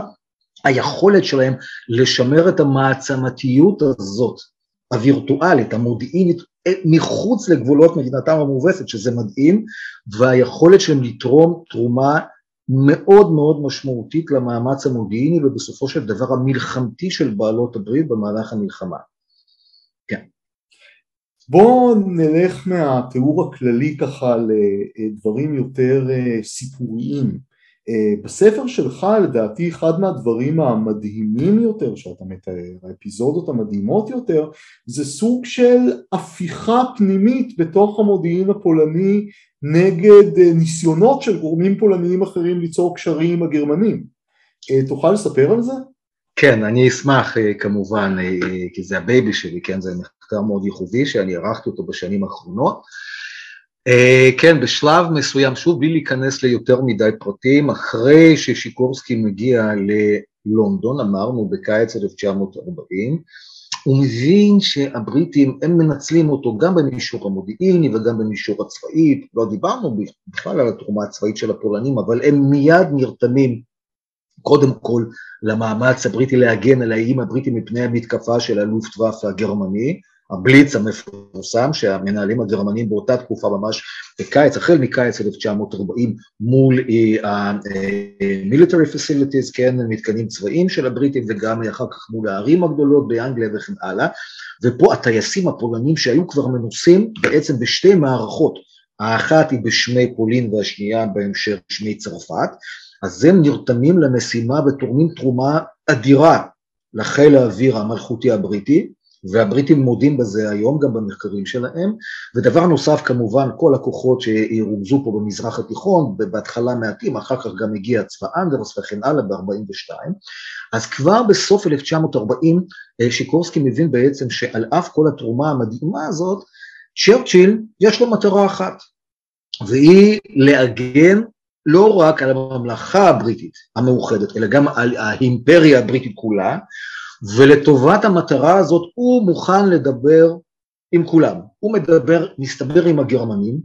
היכולת שלהם לשמר את המעצמתיות הזאת הווירטואלית המודיעינית מחוץ לגבולות מדינתם המובסת שזה מדהים והיכולת שלהם לתרום תרומה מאוד מאוד משמעותית למאמץ המודיעיני ובסופו של דבר המלחמתי של בעלות הברית במהלך המלחמה. כן. בואו נלך מהתיאור הכללי ככה לדברים יותר אה, סיפוריים. אה, בספר שלך לדעתי אחד מהדברים המדהימים יותר שאתה מתאר, האפיזודות המדהימות יותר, זה סוג של הפיכה פנימית בתוך המודיעין הפולני נגד אה, ניסיונות של גורמים פולניים אחרים ליצור קשרים עם הגרמנים. אה, תוכל לספר על זה? כן, אני אשמח כמובן, כי זה ה baby שלי, כן, זה מחקר מאוד ייחודי שאני ערכתי אותו בשנים האחרונות. אה, כן, בשלב מסוים, שוב בלי להיכנס ליותר מדי פרטים, אחרי ששיקורסקי מגיע ללונדון, אמרנו בקיץ 1940, הוא מבין שהבריטים, הם מנצלים אותו גם במישור המודיעיני וגם במישור הצבאי, לא דיברנו בכלל על התרומה הצבאית של הפולנים, אבל הם מיד נרתמים קודם כל למאמץ הבריטי להגן על האיים הבריטים מפני המתקפה של הלופטוואף הגרמני, הבליץ המפורסם שהמנהלים הגרמנים באותה תקופה ממש בקיץ, החל מקיץ 1940 מול ה-military אה, facilities, כן, מתקנים צבאיים של הבריטים וגם אחר כך מול הערים הגדולות באנגליה וכן הלאה, ופה הטייסים הפולנים שהיו כבר מנוסים בעצם בשתי מערכות, האחת היא בשמי פולין והשנייה בהמשך בשמי צרפת, אז הם נרתמים למשימה ותורמים תרומה אדירה לחיל האוויר המלכותי הבריטי, והבריטים מודים בזה היום גם במחקרים שלהם, ודבר נוסף כמובן כל הכוחות שירומזו פה במזרח התיכון, בהתחלה מעטים, אחר כך גם הגיע צבא אנדרס וכן הלאה ב-42, אז כבר בסוף 1940 אה, שיקורסקי מבין בעצם שעל אף כל התרומה המדהימה הזאת, צ'רצ'יל יש לו מטרה אחת, והיא להגן לא רק על הממלכה הבריטית המאוחדת, אלא גם על האימפריה הבריטית כולה, ולטובת המטרה הזאת הוא מוכן לדבר עם כולם. הוא מדבר, מסתבר עם הגרמנים,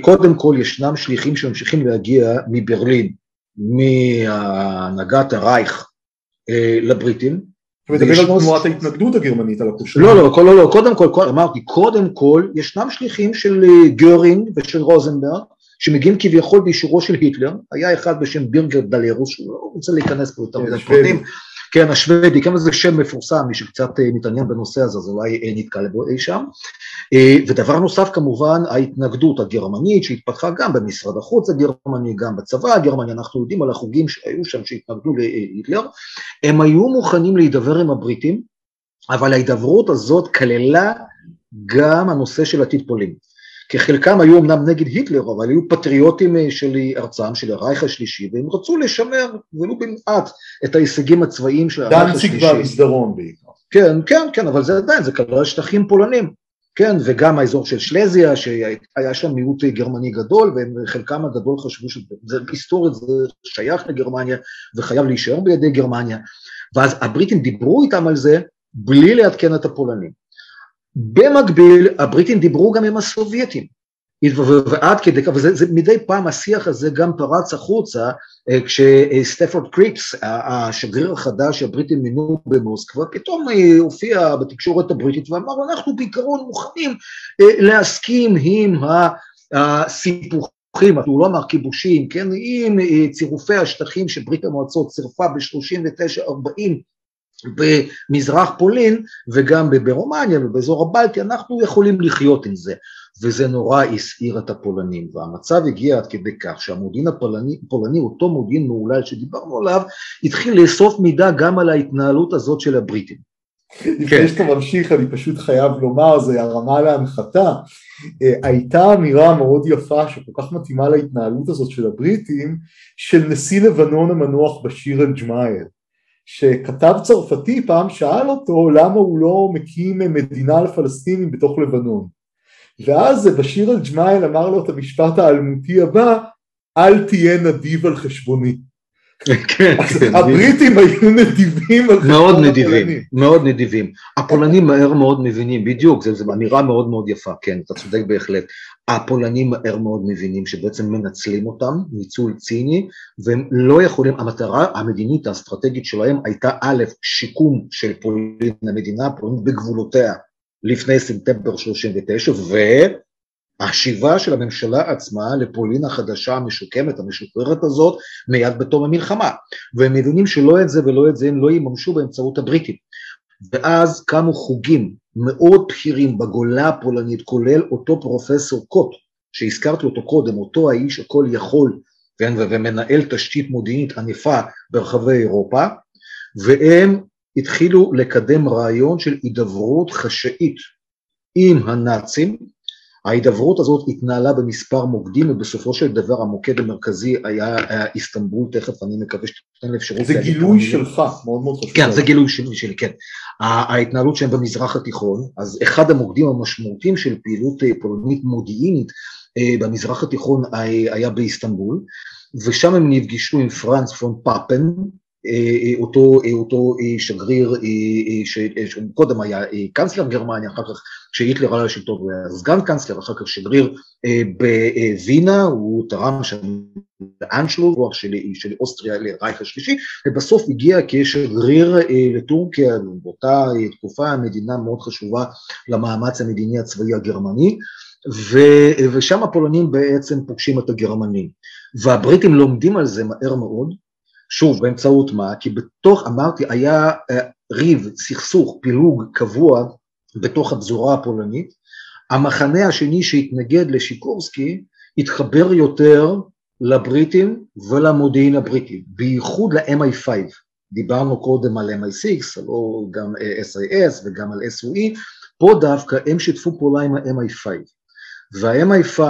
קודם כל ישנם שליחים שממשיכים להגיע מברלין, מהנהגת הרייך אה, לבריטים. אתה מדבר על תנועת ההתנגדות הגרמנית על הקושר. לא, לא, לא, לא, קודם כל, אמרתי, קודם כל ישנם שליחים של אה, גרינג ושל רוזנברג, שמגיעים כביכול באישורו של היטלר, היה אחד בשם בירגר דלרוס, שהוא לא רוצה להיכנס פה יותר מדי פרטים, כן, השוודי, כמה זה שם מפורסם, מי שקצת אה, מתעניין בנושא הזה, אז אולי אה, נתקל בו אי שם. אה, ודבר נוסף כמובן, ההתנגדות הגרמנית שהתפתחה גם במשרד החוץ הגרמני, גם בצבא הגרמני, אנחנו יודעים על החוגים שהיו שם שהתנגדו להיטלר, הם היו מוכנים להידבר עם הבריטים, אבל ההידברות הזאת כללה גם הנושא של עתיד פולין. כי חלקם היו אמנם נגד היטלר, אבל היו פטריוטים אה, של ארצם, של הרייך השלישי, והם רצו לשמר, ולו במעט, את ההישגים הצבאיים של הרייך השלישי. דנציג והמסדרון בעיקר. כן, כן, כן, אבל זה עדיין, זה כלל שטחים פולנים. כן, וגם האזור של שלזיה, שהיה שם מיעוט גרמני גדול, וחלקם הגדול חשבו שזה היסטורית, זה שייך לגרמניה, וחייב להישאר בידי גרמניה. ואז הבריטים דיברו איתם על זה, בלי לעדכן את הפולנים. במקביל הבריטים דיברו גם עם הסובייטים. ועד כדי כך, ומדי פעם השיח הזה גם פרץ החוצה אה, כשסטפורד קריקס, השגריר החדש שהבריטים מינו במוסקבה, פתאום אה, הופיע בתקשורת הבריטית ואמר אנחנו בעיקרון מוכנים אה, להסכים עם הסיפוחים, הוא לא אמר כיבושים, כן, עם צירופי השטחים שברית המועצות צירפה ב-39-40 במזרח פולין וגם ברומניה ובאזור הבלטי, אנחנו יכולים לחיות עם זה. וזה נורא הסעיר את הפולנים, והמצב הגיע עד כדי כך שהמודיעין הפולני, הפולני, אותו מודיעין מהולל שדיברנו עליו, התחיל לאסוף מידע גם על ההתנהלות הזאת של הבריטים. לפני כן. שאתה ממשיך אני פשוט חייב לומר, זה הרמה להנחתה, אה, הייתה אמירה מאוד יפה שכל כך מתאימה להתנהלות הזאת של הבריטים, של נשיא לבנון המנוח בשיר אל-ג'מאייל, שכתב צרפתי פעם שאל אותו למה הוא לא מקים מדינה לפלסטינים בתוך לבנון. ואז בשיר אל-ג'מאייל אמר לו את המשפט האלמותי הבא, אל תהיה נדיב על חשבוני. כן, כן. הבריטים היו נדיבים על מאוד נדיבים, מאוד נדיבים. הפולנים מהר מאוד מבינים, בדיוק, זו אמירה מאוד מאוד יפה, כן, אתה צודק בהחלט. הפולנים מהר מאוד מבינים שבעצם מנצלים אותם, ניצול ציני, והם לא יכולים, המטרה המדינית האסטרטגית שלהם הייתה א', שיקום של פולין, המדינה הפולנית בגבולותיה. לפני ספטמבר 39, והשיבה של הממשלה עצמה לפולין החדשה המשוקמת, המשוחררת הזאת, מיד בתום המלחמה. והם מבינים שלא את זה ולא את זה הם לא יממשו באמצעות הבריטים. ואז קמו חוגים מאוד בכירים בגולה הפולנית, כולל אותו פרופסור קוט, שהזכרתי אותו קודם, אותו האיש הכל יכול כן, ומנהל תשתית מודיעינית ענפה ברחבי אירופה, והם התחילו לקדם רעיון של הידברות חשאית עם הנאצים, ההידברות הזאת התנהלה במספר מוקדים ובסופו של דבר המוקד המרכזי היה, היה איסטנבול, תכף אני מקווה שתתן לאפשרות. זה גילוי שלך, מאוד מאוד חשוב. כן, זה גילוי שלי, שלי, כן. ההתנהלות שלהם במזרח התיכון, אז אחד המוקדים המשמעותיים של פעילות אה, פולנית מודיעינית אה, במזרח התיכון היה באיסטנבול, ושם הם נפגשו עם פרנס פון פאפן, אה, אה, אותו, אה, אותו שגריר שקודם היה קאנצלר גרמניה, אחר כך כשהיטלר עלה לשלטון הוא היה סגן קאנצלר, אחר כך שגריר בווינה, הוא תרם שם לאנשלו, רוח של, של אוסטריה לרייך השלישי, ובסוף הגיע כשגריר לטורקיה, באותה תקופה מדינה מאוד חשובה למאמץ המדיני הצבאי הגרמני, ו, ושם הפולנים בעצם פוגשים את הגרמנים, והבריטים לומדים על זה מהר מאוד, שוב, באמצעות מה? כי בתוך, אמרתי, היה אה, ריב, סכסוך, פילוג קבוע בתוך הפזורה הפולנית. המחנה השני שהתנגד לשיקורסקי התחבר יותר לבריטים ולמודיעין הבריטי, בייחוד ל-MI5. דיברנו קודם על MI6, לא גם SIS וגם על SOE, פה דווקא הם שיתפו פעולה עם ה-MI5. וה-MI5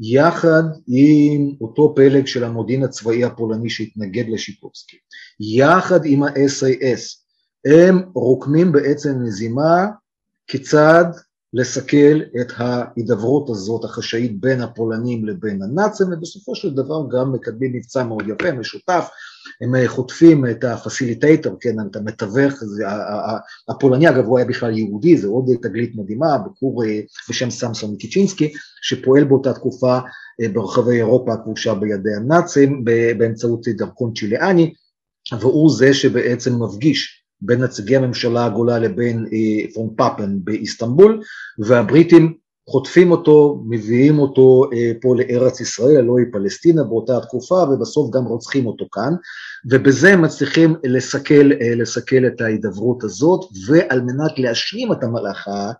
יחד עם אותו פלג של המודיעין הצבאי הפולני שהתנגד לשיפוצקי, יחד עם ה-SAS, הם רוקמים בעצם מזימה כיצד לסכל את ההידברות הזאת החשאית בין הפולנים לבין הנאצים ובסופו של דבר גם מקדמים מבצע מאוד יפה, משותף, הם חוטפים את הפסיליטייטור, כן, את המתווך, הפולני אגב הוא היה בכלל יהודי, זה עוד תגלית מדהימה, בחור אה, בשם סמסון קיצ'ינסקי, שפועל באותה תקופה אה, ברחבי אירופה הכבושה בידי הנאצים באמצעות דרכון צ'יליאני, והוא זה שבעצם מפגיש בין נציגי הממשלה הגולה לבין אה, פון פאפן באיסטנבול, והבריטים חוטפים אותו, מביאים אותו אה, פה לארץ ישראל, הלוא היא פלסטינה באותה התקופה, ובסוף גם רוצחים אותו כאן, ובזה הם מצליחים לסכל, אה, לסכל את ההידברות הזאת, ועל מנת להשלים את המלאכה,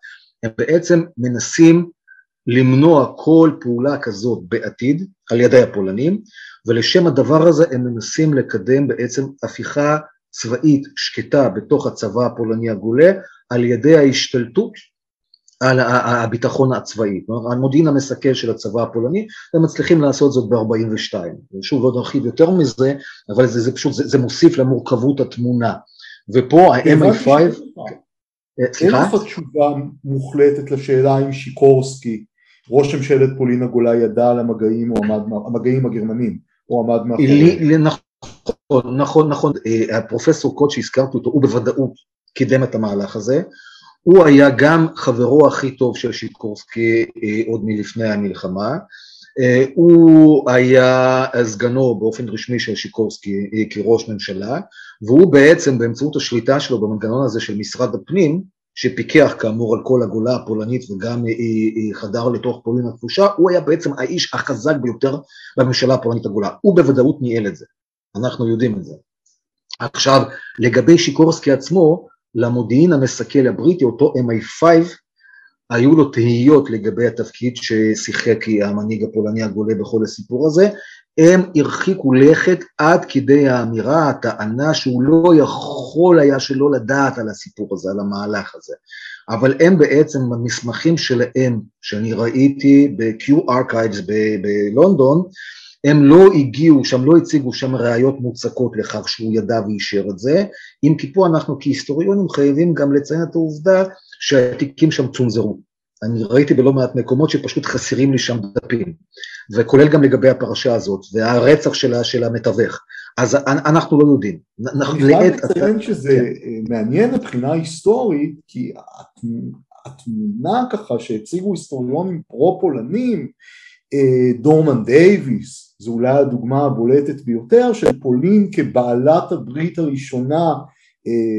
הם בעצם מנסים למנוע כל פעולה כזאת בעתיד על ידי הפולנים, ולשם הדבר הזה הם מנסים לקדם בעצם הפיכה צבאית שקטה בתוך הצבא הפולני הגולה על ידי ההשתלטות על הביטחון הצבאי, כלומר המודיעין המסכל של הצבא הפולני, הם מצליחים לעשות זאת ב-42. שוב, לא נרחיב יותר מזה, אבל זה, זה פשוט, זה, זה מוסיף למורכבות התמונה. ופה ה-MI5... אין לך תשובה מוחלטת לשאלה אם שיקורסקי, ראש ממשלת פולין הגולה, ידע על המגעים, או עמד, המגעים הגרמנים, או עמד מאחורי... נכון, נכון, נכון, אה, הפרופסור קוד שהזכרתי אותו, הוא בוודאות קידם את המהלך הזה, הוא היה גם חברו הכי טוב של שיקורסקי אה, עוד מלפני המלחמה, אה, הוא היה סגנו באופן רשמי של שיקורסקי אה, כראש ממשלה, והוא בעצם באמצעות השליטה שלו במנגנון הזה של משרד הפנים, שפיקח כאמור על כל הגולה הפולנית וגם חדר לתוך פולין הכבושה, הוא היה בעצם האיש החזק ביותר בממשלה הפולנית הגולה. הוא בוודאות ניהל את זה, אנחנו יודעים את זה. עכשיו, לגבי שיקורסקי עצמו, למודיעין המסכל הבריטי, אותו MI5, היו לו תהיות לגבי התפקיד ששיחק המנהיג הפולני הגולה בכל הסיפור הזה, הם הרחיקו לכת עד כדי האמירה, הטענה שהוא לא יכול היה שלא לדעת על הסיפור הזה, על המהלך הזה. אבל הם בעצם, במסמכים שלהם, שאני ראיתי ב-Q Archives בלונדון, הם לא הגיעו, שם לא הציגו שם ראיות מוצקות לכך שהוא ידע ואישר את זה, אם כי פה אנחנו כהיסטוריונים חייבים גם לציין את העובדה שהתיקים שם צונזרו. אני ראיתי בלא מעט מקומות שפשוט חסרים לי שם דפים, וכולל גם לגבי הפרשה הזאת, והרצח שלה, של המתווך. אז אנחנו לא יודעים. אני חייב לציין שזה כן. מעניין מבחינה היסטורית, כי התמונה ככה שהציגו היסטוריונים פרו-פולנים, אה, דורמן דייוויס, זו אולי הדוגמה הבולטת ביותר של פולין כבעלת הברית הראשונה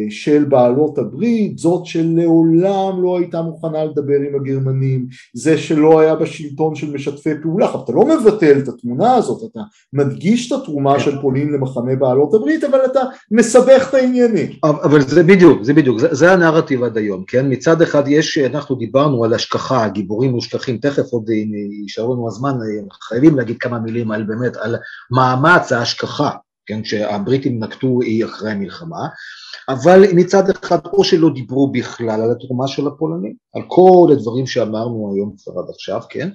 של בעלות הברית, זאת שלעולם לא הייתה מוכנה לדבר עם הגרמנים, זה שלא היה בשלטון של משתפי פעולה, אתה לא מבטל את התמונה הזאת, אתה מדגיש את התרומה כן. של פולין למחנה בעלות הברית, אבל אתה מסבך את העניינים. אבל זה בדיוק, זה בדיוק, זה, זה הנרטיב עד היום, כן? מצד אחד יש, אנחנו דיברנו על השכחה, גיבורים מושכחים, תכף עוד אם יישאר לנו הזמן, חייבים להגיד כמה מילים על באמת, על מאמץ ההשכחה, כן? שהבריטים נקטו אחרי המלחמה. אבל מצד אחד או שלא דיברו בכלל על התרומה של הפולנים, על כל הדברים שאמרנו היום כבר עד עכשיו, כן,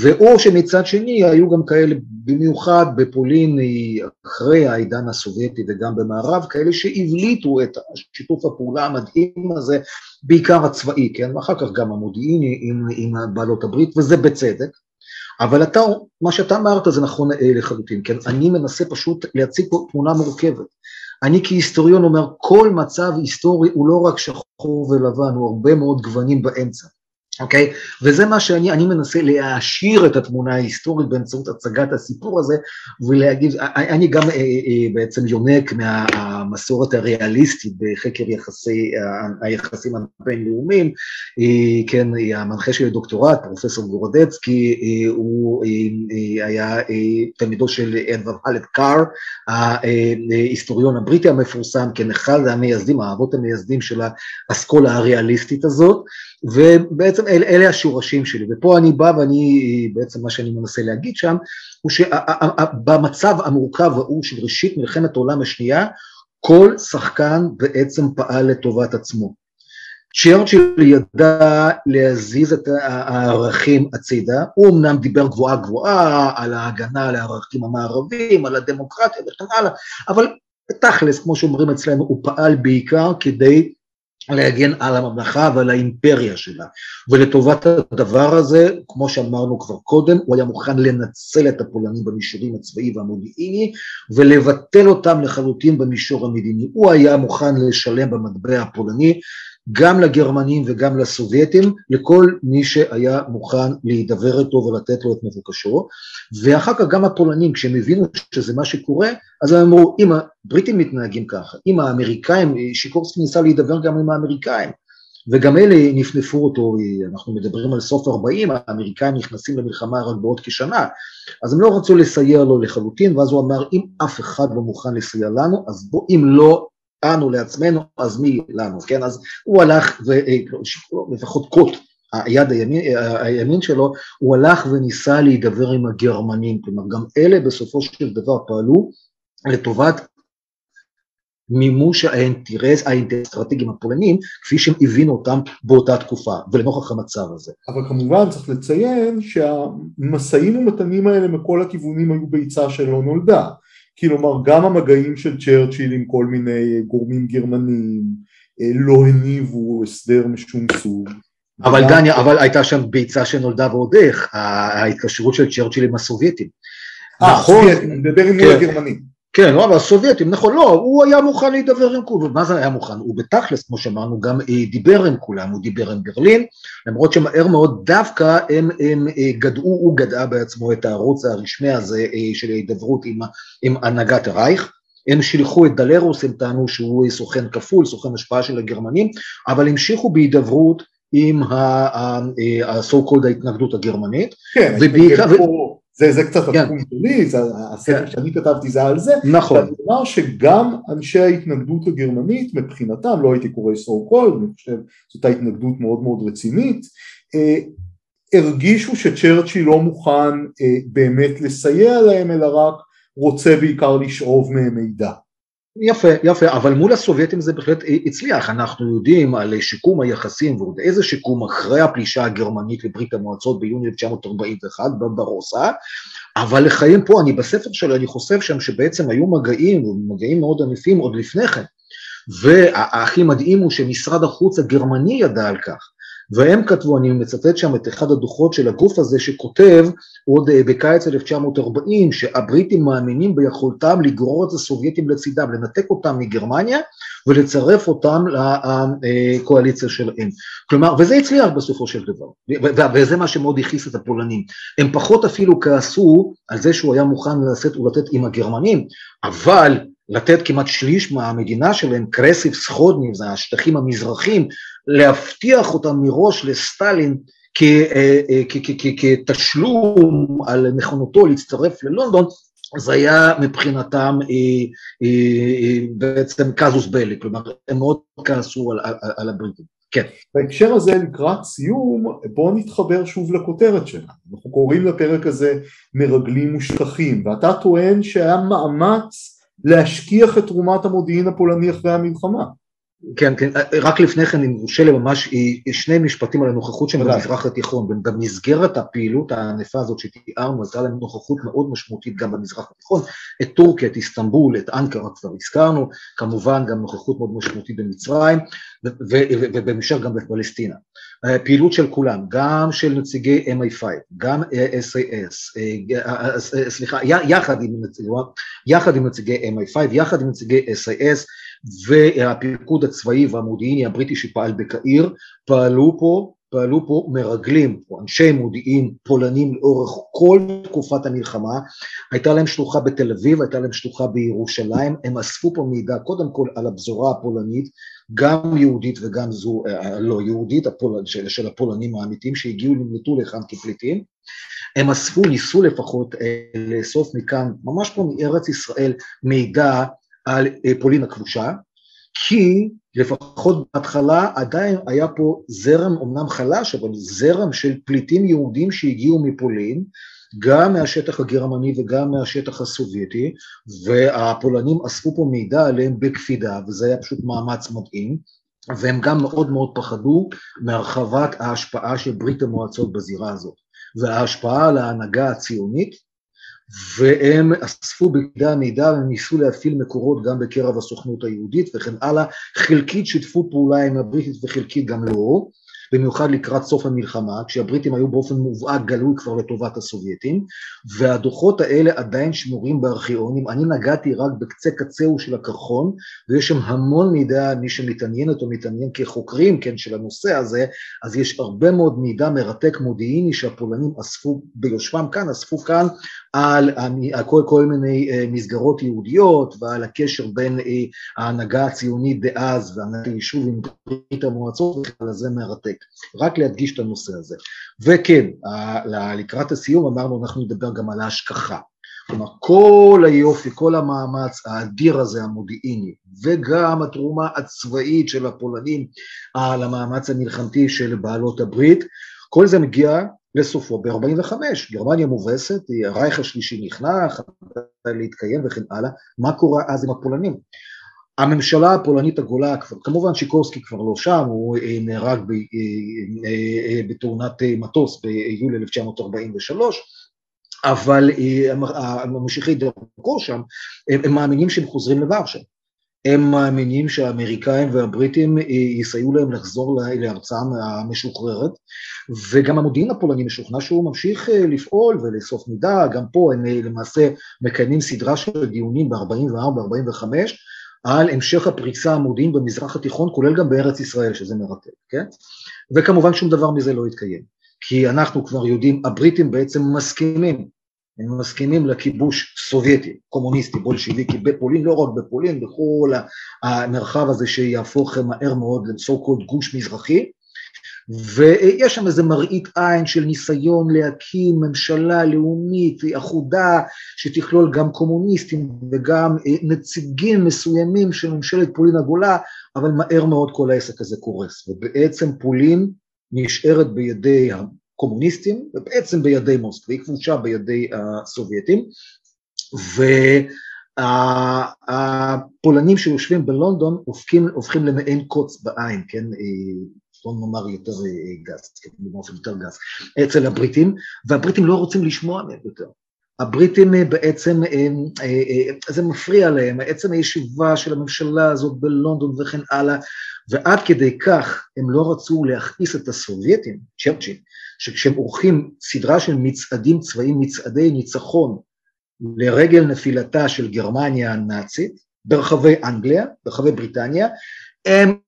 ואו שמצד שני היו גם כאלה, במיוחד בפולין אחרי העידן הסובייטי וגם במערב, כאלה שהבליטו את שיתוף הפעולה המדהים הזה, בעיקר הצבאי, כן, ואחר כך גם המודיעיני עם, עם בעלות הברית, וזה בצדק. אבל אתה, מה שאתה אמרת זה נכון לחלוטין, כן, אני מנסה פשוט להציג פה תמונה מורכבת. אני כהיסטוריון אומר, כל מצב היסטורי הוא לא רק שחור ולבן, הוא הרבה מאוד גוונים באמצע. אוקיי? וזה מה שאני אני מנסה להעשיר את התמונה ההיסטורית באמצעות הצגת הסיפור הזה ולהגיד, אני גם בעצם יונק מהמסורת הריאליסטית בחקר יחסי, היחסים הבינלאומיים, כן, המנחה של הדוקטורט, פרופסור גורדצקי, הוא היה תלמידו של אדווד הלט קאר, ההיסטוריון הבריטי המפורסם, כן, אחד המייסדים, האבות המייסדים של האסכולה הריאליסטית הזאת, ובעצם אל, אלה השורשים שלי, ופה אני בא ואני, בעצם מה שאני מנסה להגיד שם, הוא שבמצב המורכב ההוא של ראשית מלחמת העולם השנייה, כל שחקן בעצם פעל לטובת עצמו. צ'רצ'יל ידע להזיז את הערכים הצידה, הוא אמנם דיבר גבוהה גבוהה על ההגנה על הערכים המערביים, על הדמוקרטיה וכן הלאה, אבל תכלס, כמו שאומרים אצלנו, הוא פעל בעיקר כדי להגן על הממלכה ועל האימפריה שלה. ולטובת הדבר הזה, כמו שאמרנו כבר קודם, הוא היה מוכן לנצל את הפולנים במישורים הצבאי והמודיעיני ולבטל אותם לחלוטין במישור המדיני. הוא היה מוכן לשלם במטבע הפולני גם לגרמנים וגם לסובייטים, לכל מי שהיה מוכן להידבר איתו ולתת לו את מבוקשו, ואחר כך גם הפולנים, כשהם הבינו שזה מה שקורה, אז הם אמרו, אם הבריטים מתנהגים ככה, אם האמריקאים, שיקורסקי ניסה להידבר גם עם האמריקאים, וגם אלה נפנפו אותו, אנחנו מדברים על סוף 40, האמריקאים נכנסים למלחמה רק בעוד כשנה, אז הם לא רצו לסייע לו לחלוטין, ואז הוא אמר, אם אף אחד לא מוכן לסייע לנו, אז בוא, אם לא אנו לעצמנו, אז מי לנו, כן? אז הוא הלך, ולפחות קוט, היד הימין, הימין שלו, הוא הלך וניסה להידבר עם הגרמנים, כלומר גם אלה בסופו של דבר פעלו לטובת מימוש האינטרס, האסטרטגיים הפולנים, כפי שהם הבינו אותם באותה תקופה, ולנוכח המצב הזה. אבל כמובן צריך לציין שהמשאים ומתנים האלה מכל הכיוונים היו ביצה שלא נולדה. כלומר גם המגעים של צ'רצ'יל עם כל מיני גורמים גרמנים אה, לא הניבו הסדר משום סוג. אבל דניה, אבל הייתה שם ביצה שנולדה ועוד איך, ההתקשרות של צ'רצ'יל עם הסובייטים. אה, נכון, אני מדבר עם מול כן. הגרמנים. כן, לא, אבל הסובייטים, נכון, לא, הוא היה מוכן להידבר עם כולם, מה זה היה מוכן? הוא בתכלס, כמו שאמרנו, גם אה, דיבר עם כולם, הוא דיבר עם ברלין, למרות שמהר מאוד דווקא הם, הם אה, גדעו, הוא גדעה בעצמו את הערוץ הרשמי הזה אה, של ההידברות עם, עם הנהגת הרייך, הם שילחו את דלרוס, הם טענו שהוא סוכן כפול, סוכן השפעה של הגרמנים, אבל המשיכו בהידברות עם ה-so called ההתנגדות הגרמנית. כן, ובעיקר... זה, זה קצת כן. התחום שלי, זה הספר כן. שאני כתבתי זה על זה. נכון. ואני אומר שגם אנשי ההתנגדות הגרמנית מבחינתם, לא הייתי קורא סור קול, אני חושב זאת התנגדות מאוד מאוד רצינית, אה, הרגישו שצ'רצ'י לא מוכן אה, באמת לסייע להם, אלא רק רוצה בעיקר לשאוב מהם מידע. יפה, יפה, אבל מול הסובייטים זה בהחלט הצליח, אנחנו יודעים על שיקום היחסים ועוד איזה שיקום אחרי הפלישה הגרמנית לברית המועצות ביוני 1941 בברוסה, אבל לחיים פה, אני בספר שלי, אני חושף שם שבעצם היו מגעים, ומגעים מאוד ענפים עוד לפני כן, והכי מדהים הוא שמשרד החוץ הגרמני ידע על כך, והם כתבו, אני מצטט שם את אחד הדוחות של הגוף הזה שכותב עוד אה, בקיץ 1940 שהבריטים מאמינים ביכולתם לגרור את הסובייטים לצידם, לנתק אותם מגרמניה ולצרף אותם לקואליציה שלהם. כלומר, וזה הצליח בסופו של דבר, וזה מה שמאוד הכעיס את הפולנים. הם פחות אפילו כעסו על זה שהוא היה מוכן לשאת ולתת עם הגרמנים, אבל לתת כמעט שליש מהמדינה שלהם, קרסיב סחודני, זה השטחים המזרחים, להבטיח אותם מראש לסטלין אה, אה, כתשלום על נכונותו להצטרף ללונדון, זה היה מבחינתם אה, בעצם קזוס בלי, כלומר הם מאוד כעסו על, על, על הבריטים. כן. בהקשר הזה לקראת סיום בואו נתחבר שוב לכותרת שלנו, אנחנו קוראים לפרק הזה מרגלים ושכחים ואתה טוען שהיה מאמץ להשכיח את תרומת המודיעין הפולני אחרי המלחמה כן, כן, רק לפני כן, אם יורשה לי ממש שני משפטים על הנוכחות שם במזרח התיכון. במסגרת הפעילות הענפה הזאת שתיארנו, הייתה להם נוכחות מאוד משמעותית גם במזרח התיכון. את טורקיה, את איסטנבול, את אנקרה כבר הזכרנו, כמובן גם נוכחות מאוד משמעותית במצרים, ובהמשך גם בפלסטינה. פעילות של כולם, גם של נציגי MI5, גם SAS, סליחה, יחד עם, יחד עם נציגי MI5, יחד עם נציגי SAS, והפיקוד הצבאי והמודיעיני הבריטי שפעל בקהיר, פעלו פה, פעלו פה מרגלים, או אנשי מודיעין פולנים לאורך כל תקופת המלחמה, הייתה להם שלוחה בתל אביב, הייתה להם שלוחה בירושלים, הם אספו פה מידע קודם כל על הפזורה הפולנית, גם יהודית וגם זו אה, לא יהודית, הפול, של, של הפולנים האמיתיים שהגיעו, נמלטו לכאן כפליטים, הם אספו, ניסו לפחות אה, לאסוף מכאן, ממש פה מארץ ישראל, מידע על אה, פולין הכבושה, כי לפחות בהתחלה עדיין היה פה זרם אומנם חלש, אבל זרם של פליטים יהודים שהגיעו מפולין, גם מהשטח הגרמני וגם מהשטח הסובייטי, והפולנים אספו פה מידע עליהם בקפידה, וזה היה פשוט מאמץ מדהים, והם גם מאוד מאוד פחדו מהרחבת ההשפעה של ברית המועצות בזירה הזאת, וההשפעה על ההנהגה הציונית והם אספו בידי המידע וניסו להפעיל מקורות גם בקרב הסוכנות היהודית וכן הלאה, חלקית שיתפו פעולה עם הבריטית וחלקית גם לא, במיוחד לקראת סוף המלחמה, כשהבריטים היו באופן מובהק גלוי כבר לטובת הסובייטים, והדוחות האלה עדיין שמורים בארכיונים, אני נגעתי רק בקצה קצהו של הקרחון, ויש שם המון מידע, מי שמתעניינת או מתעניין כחוקרים, כן, של הנושא הזה, אז יש הרבה מאוד מידע מרתק מודיעיני שהפולנים אספו ביושבם כאן, אספו כאן על, כל, כל מיני uh, מסגרות יהודיות ועל הקשר בין uh, ההנהגה הציונית דאז והנהגת היישוב עם ברית המועצות, זה מרתק. רק להדגיש את הנושא הזה. וכן, לקראת הסיום אמרנו אנחנו נדבר גם על ההשכחה. כלומר כל היופי, כל המאמץ האדיר הזה המודיעיני וגם התרומה הצבאית של הפולנים על המאמץ המלחמתי של בעלות הברית, כל זה מגיע לסופו ב-45, גרמניה מובסת, הרייך השלישי נכנע, להתקיים וכן הלאה, מה קורה אז עם הפולנים? הממשלה הפולנית הגולה, כמובן שיקורסקי כבר לא שם, הוא אה, נהרג אה, אה, בתאונת מטוס ביולי 1943, אבל הממשיכי דרכו שם, הם מאמינים שהם חוזרים לוורשה. הם מאמינים שהאמריקאים והבריטים יסייעו להם לחזור לארצם המשוחררת, וגם המודיעין הפולני משוכנע שהוא ממשיך לפעול ולאסוף מידע, גם פה הם למעשה מקיימים סדרה של דיונים ב-44-45, על המשך הפריצה המודיעין במזרח התיכון, כולל גם בארץ ישראל, שזה מרתק, כן? וכמובן שום דבר מזה לא יתקיים, כי אנחנו כבר יודעים, הבריטים בעצם מסכימים, הם מסכימים לכיבוש סובייטי, קומוניסטי, בולשיביקי, בפולין, לא רק בפולין, בכל המרחב הזה שיהפוך מהר מאוד לסו קולד גוש מזרחי, ויש שם איזה מראית עין של ניסיון להקים ממשלה לאומית אחודה שתכלול גם קומוניסטים וגם אה, נציגים מסוימים של ממשלת פולין הגולה, אבל מהר מאוד כל העסק הזה קורס, ובעצם פולין נשארת בידי הקומוניסטים ובעצם בידי מוסקבה, היא כבושה בידי הסובייטים, והפולנים שיושבים בלונדון הופכים, הופכים למעין קוץ בעין, כן, אה, בוא נאמר יותר אה, גס, כן, באופן יותר גס, אצל הבריטים, והבריטים לא רוצים לשמוע מהם יותר. הבריטים אה, בעצם, זה מפריע להם, עצם הישיבה של הממשלה הזאת בלונדון וכן הלאה, ועד כדי כך הם לא רצו להכניס את הסובייטים, צ'רצ'יל, שכשהם עורכים סדרה של מצעדים צבאיים, מצעדי ניצחון, לרגל נפילתה של גרמניה הנאצית ברחבי אנגליה, ברחבי בריטניה, הם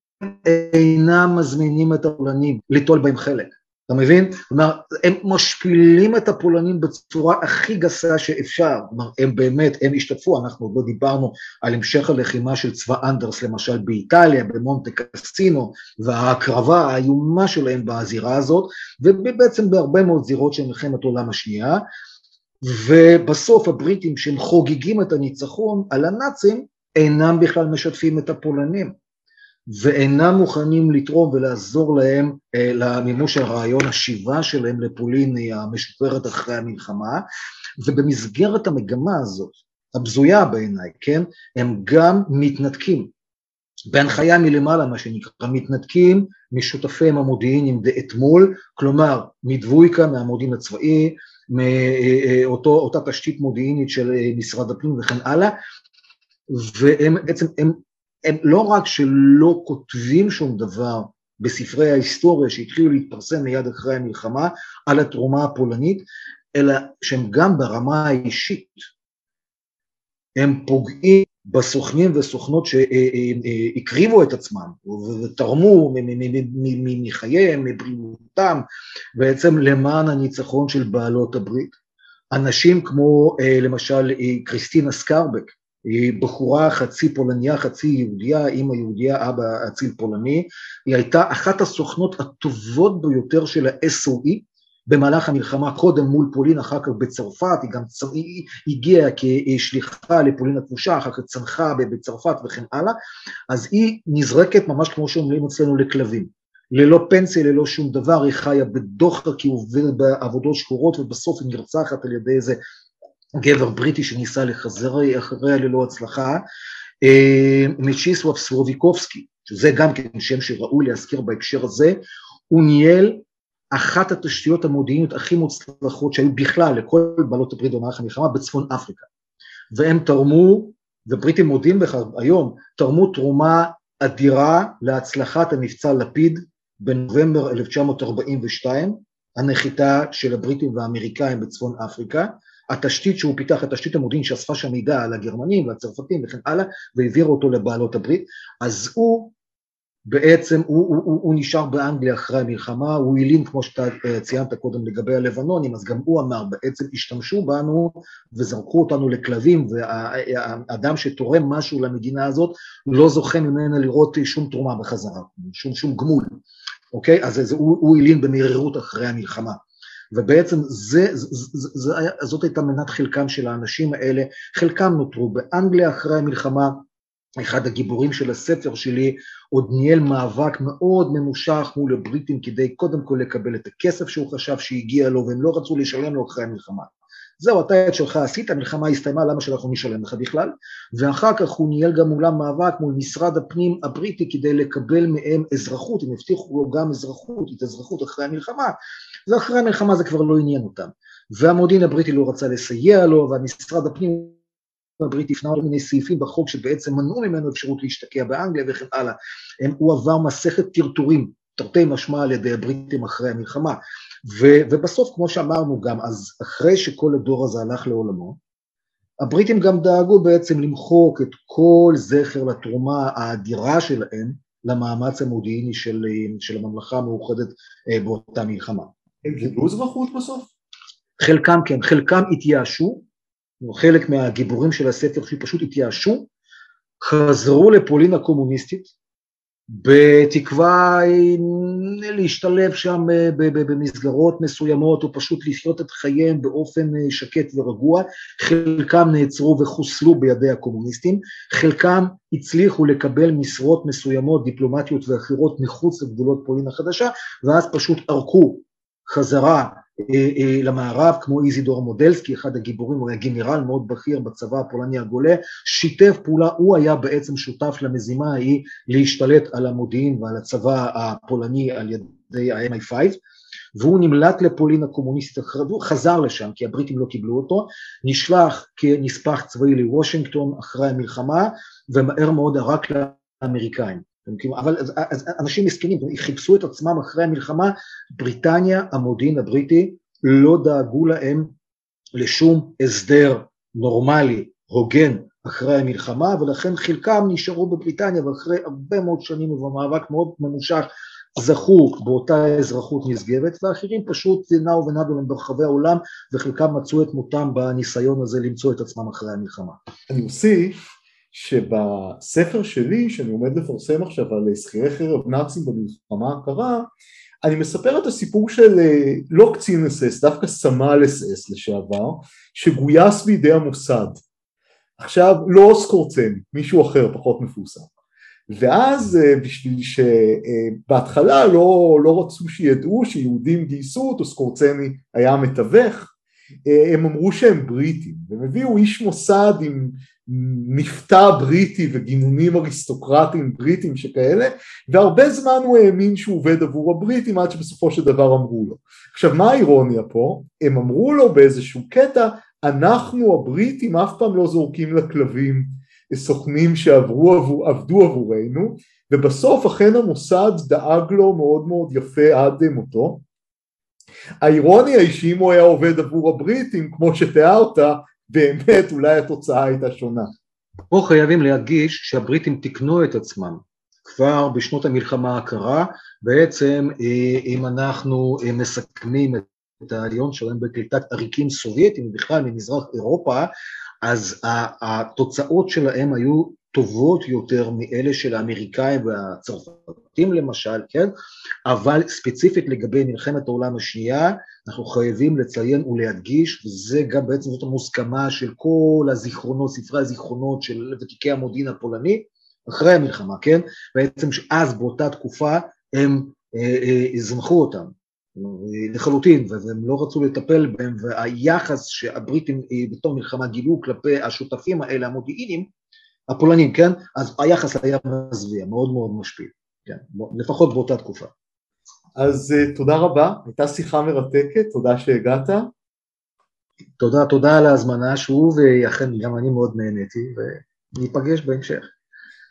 אינם מזמינים את הפולנים ליטול בהם חלק. אתה מבין? כלומר, הם משפילים את הפולנים בצורה הכי גסה שאפשר. כלומר, הם באמת, הם השתתפו, אנחנו עוד לא דיברנו על המשך הלחימה של צבא אנדרס, למשל באיטליה, במונטה קסינו, וההקרבה האיומה שלהם בזירה הזאת, ובעצם בהרבה מאוד זירות של מלחמת העולם השנייה. ובסוף הבריטים שהם חוגגים את הניצחון על הנאצים אינם בכלל משתפים את הפולנים ואינם מוכנים לתרום ולעזור להם אה, למימוש הרעיון השיבה שלהם לפולין המשופרת אחרי המלחמה. ובמסגרת המגמה הזאת הבזויה בעיניי, כן, הם גם מתנתקים. בהנחיה מלמעלה מה שנקרא, מתנתקים משותפיהם המודיעיניים דאתמול, כלומר מדבויקה מהמודיעין הצבאי, מאותה תשתית מודיעינית של אה, משרד הפנים וכן הלאה, והם בעצם, הם, הם לא רק שלא כותבים שום דבר בספרי ההיסטוריה שהתחילו להתפרסם מיד אחרי המלחמה על התרומה הפולנית, אלא שהם גם ברמה האישית, הם פוגעים בסוכנים וסוכנות שהקריבו את עצמם ותרמו מחייהם, מבריאותם, בעצם למען הניצחון של בעלות הברית. אנשים כמו אה, למשל אה, קריסטינה סקרבק, היא בחורה חצי פולניה, חצי יהודייה, אימא יהודייה, אבא אציל פולני, היא הייתה אחת הסוכנות הטובות ביותר של ה-SOE, במהלך המלחמה קודם מול פולין, אחר כך בצרפת, היא גם היא הגיעה כשליחה לפולין הכבושה, אחר כך צנחה בצרפת וכן הלאה, אז היא נזרקת ממש כמו שאומרים אצלנו לכלבים, ללא פנסיה, ללא שום דבר, היא חיה בדוחק, היא עובדת בעבודות שחורות ובסוף היא נרצחת על ידי איזה גבר בריטי שניסה לחזר אחריה ללא הצלחה, אה, מצ'יסוואב סרוביקובסקי, שזה גם כן שם שראוי להזכיר בהקשר הזה, הוא ניהל אחת התשתיות המודיעיניות הכי מוצלחות שהיו בכלל לכל בעלות הברית במערכת המלחמה בצפון אפריקה. והם תרמו, ובריטים מודים בכך היום, תרמו תרומה אדירה להצלחת המבצע לפיד בנובמבר 1942, הנחיתה של הבריטים והאמריקאים בצפון אפריקה, התשתית שהוא פיתח, התשתית המודיעין שאספה שם מידע על הגרמנים והצרפתים וכן הלאה, והעביר אותו לבעלות הברית, אז הוא בעצם הוא, הוא, הוא, הוא נשאר באנגליה אחרי המלחמה, הוא הלין כמו שאתה אה, ציינת קודם לגבי הלבנונים, אז גם הוא אמר בעצם השתמשו בנו וזרקו אותנו לכלבים והאדם שתורם משהו למדינה הזאת לא זוכה ממנה לראות שום תרומה בחזרה, שום, שום גמול, אוקיי? אז זה, הוא, הוא הלין במרירות אחרי המלחמה. ובעצם זה, זה, זה, זה, זאת הייתה מנת חלקם של האנשים האלה, חלקם נותרו באנגליה אחרי המלחמה, אחד הגיבורים של הספר שלי עוד ניהל מאבק מאוד ממושך מול הבריטים כדי קודם כל לקבל את הכסף שהוא חשב שהגיע לו והם לא רצו לשלם לו אחרי המלחמה. זהו, אתה את שלך עשית, המלחמה הסתיימה, למה שאנחנו נשלם לך בכלל? ואחר כך הוא ניהל גם מולם מאבק מול משרד הפנים הבריטי כדי לקבל מהם אזרחות, הם הבטיחו לו גם אזרחות, את אזרחות אחרי המלחמה, ואחרי המלחמה זה כבר לא עניין אותם. והמודיעין הבריטי לא רצה לסייע לו, והמשרד הפנים הבריטי הפנה כל מיני סעיפים בחוק שבעצם מנעו ממנו אפשרות להשתקע באנגליה וכן הלאה. הם, הוא עבר מסכת טרטורים, תרתי משמע על ידי הבריטים אחרי המלחמה. ו, ובסוף, כמו שאמרנו גם, אז אחרי שכל הדור הזה הלך לעולמו, הבריטים גם דאגו בעצם למחוק את כל זכר לתרומה האדירה שלהם למאמץ המודיעיני של, של הממלכה המאוחדת אה, באותה מלחמה. הם קיבלו אזרחות בסוף? חלקם כן, חלקם התייאשו, חלק מהגיבורים של הספר שפשוט התייאשו, חזרו לפולין הקומוניסטית, בתקווה להשתלב שם במסגרות מסוימות או פשוט לחיות את חייהם באופן שקט ורגוע, חלקם נעצרו וחוסלו בידי הקומוניסטים, חלקם הצליחו לקבל משרות מסוימות, דיפלומטיות ואחרות מחוץ לגבולות פולין החדשה, ואז פשוט ערקו חזרה אה, אה, למערב, כמו איזידור מודלסקי, אחד הגיבורים, הוא היה גנרל מאוד בכיר בצבא הפולני הגולה, שיתף פעולה, הוא היה בעצם שותף למזימה ההיא להשתלט על המודיעין ועל הצבא הפולני על ידי ה-MI5, והוא נמלט לפולין הקומוניסטית, הוא חזר לשם כי הבריטים לא קיבלו אותו, נשלח כנספח צבאי לוושינגטון אחרי המלחמה, ומהר מאוד ערק לאמריקאים. אבל אז אנשים מסכנים, חיפשו את עצמם אחרי המלחמה, בריטניה, המודיעין הבריטי, לא דאגו להם לשום הסדר נורמלי, הוגן, אחרי המלחמה, ולכן חלקם נשארו בבריטניה, ואחרי הרבה מאוד שנים ובמאבק מאוד ממושך, זכו באותה אזרחות נשגבת, ואחרים פשוט נעו ונדו להם ברחבי העולם, וחלקם מצאו את מותם בניסיון הזה למצוא את עצמם אחרי המלחמה. אני אוסיף שבספר שלי, שאני עומד לפרסם עכשיו על שכירי חרב נאצים במלחמה הקרה, אני מספר את הסיפור של אה, לא קצין אס אס, דווקא סמל אס אס לשעבר, שגויס בידי המוסד. עכשיו, לא סקורצני, מישהו אחר פחות מפורסם. ואז אה, בשביל שבהתחלה אה, לא, לא רצו שידעו שיהודים גייסו אותו, סקורצני היה מתווך, הם אמרו שהם בריטים, והם הביאו איש מוסד עם מבטא בריטי וגינונים אריסטוקרטיים בריטים שכאלה והרבה זמן הוא האמין שהוא עובד עבור הבריטים עד שבסופו של דבר אמרו לו. עכשיו מה האירוניה פה? הם אמרו לו באיזשהו קטע אנחנו הבריטים אף פעם לא זורקים לכלבים סוכנים שעבדו עבורנו ובסוף אכן המוסד דאג לו מאוד מאוד יפה עד מותו. האירוניה היא שאם הוא היה עובד עבור הבריטים כמו שתיארת באמת אולי התוצאה הייתה שונה. פה חייבים להדגיש שהבריטים תיקנו את עצמם כבר בשנות המלחמה הקרה, בעצם אה, אם אנחנו אה, מסכמים את העליון שלהם בקליטת עריקים סובייטים בכלל ממזרח אירופה, אז התוצאות שלהם היו טובות יותר מאלה של האמריקאים והצרפתים למשל, כן? אבל ספציפית לגבי מלחמת העולם השנייה, אנחנו חייבים לציין ולהדגיש, וזה גם בעצם זאת המוסכמה של כל הזיכרונות, ספרי הזיכרונות של ותיקי המודיעין הפולני, אחרי המלחמה, כן? בעצם שאז באותה תקופה הם אה, אה, אותם אה, לחלוטין, והם לא רצו לטפל בהם, והיחס שהבריטים בתור מלחמה גילו כלפי השותפים האלה המודיעיניים, הפולנים, כן? אז היחס היה מזוויע, מאוד מאוד משפיע, כן? לפחות באותה תקופה. אז uh, תודה רבה, הייתה שיחה מרתקת, תודה שהגעת. תודה, תודה על ההזמנה שוב, ואכן גם אני מאוד נהניתי, וניפגש בהמשך.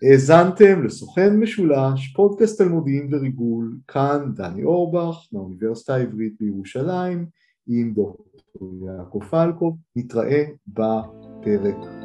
האזנתם לסוכן משולש, פודקאסט על מודיעין וריגול, כאן דני אורבך מהאוניברסיטה העברית בירושלים עם דוקטור יעקב פלקוב, נתראה בפרק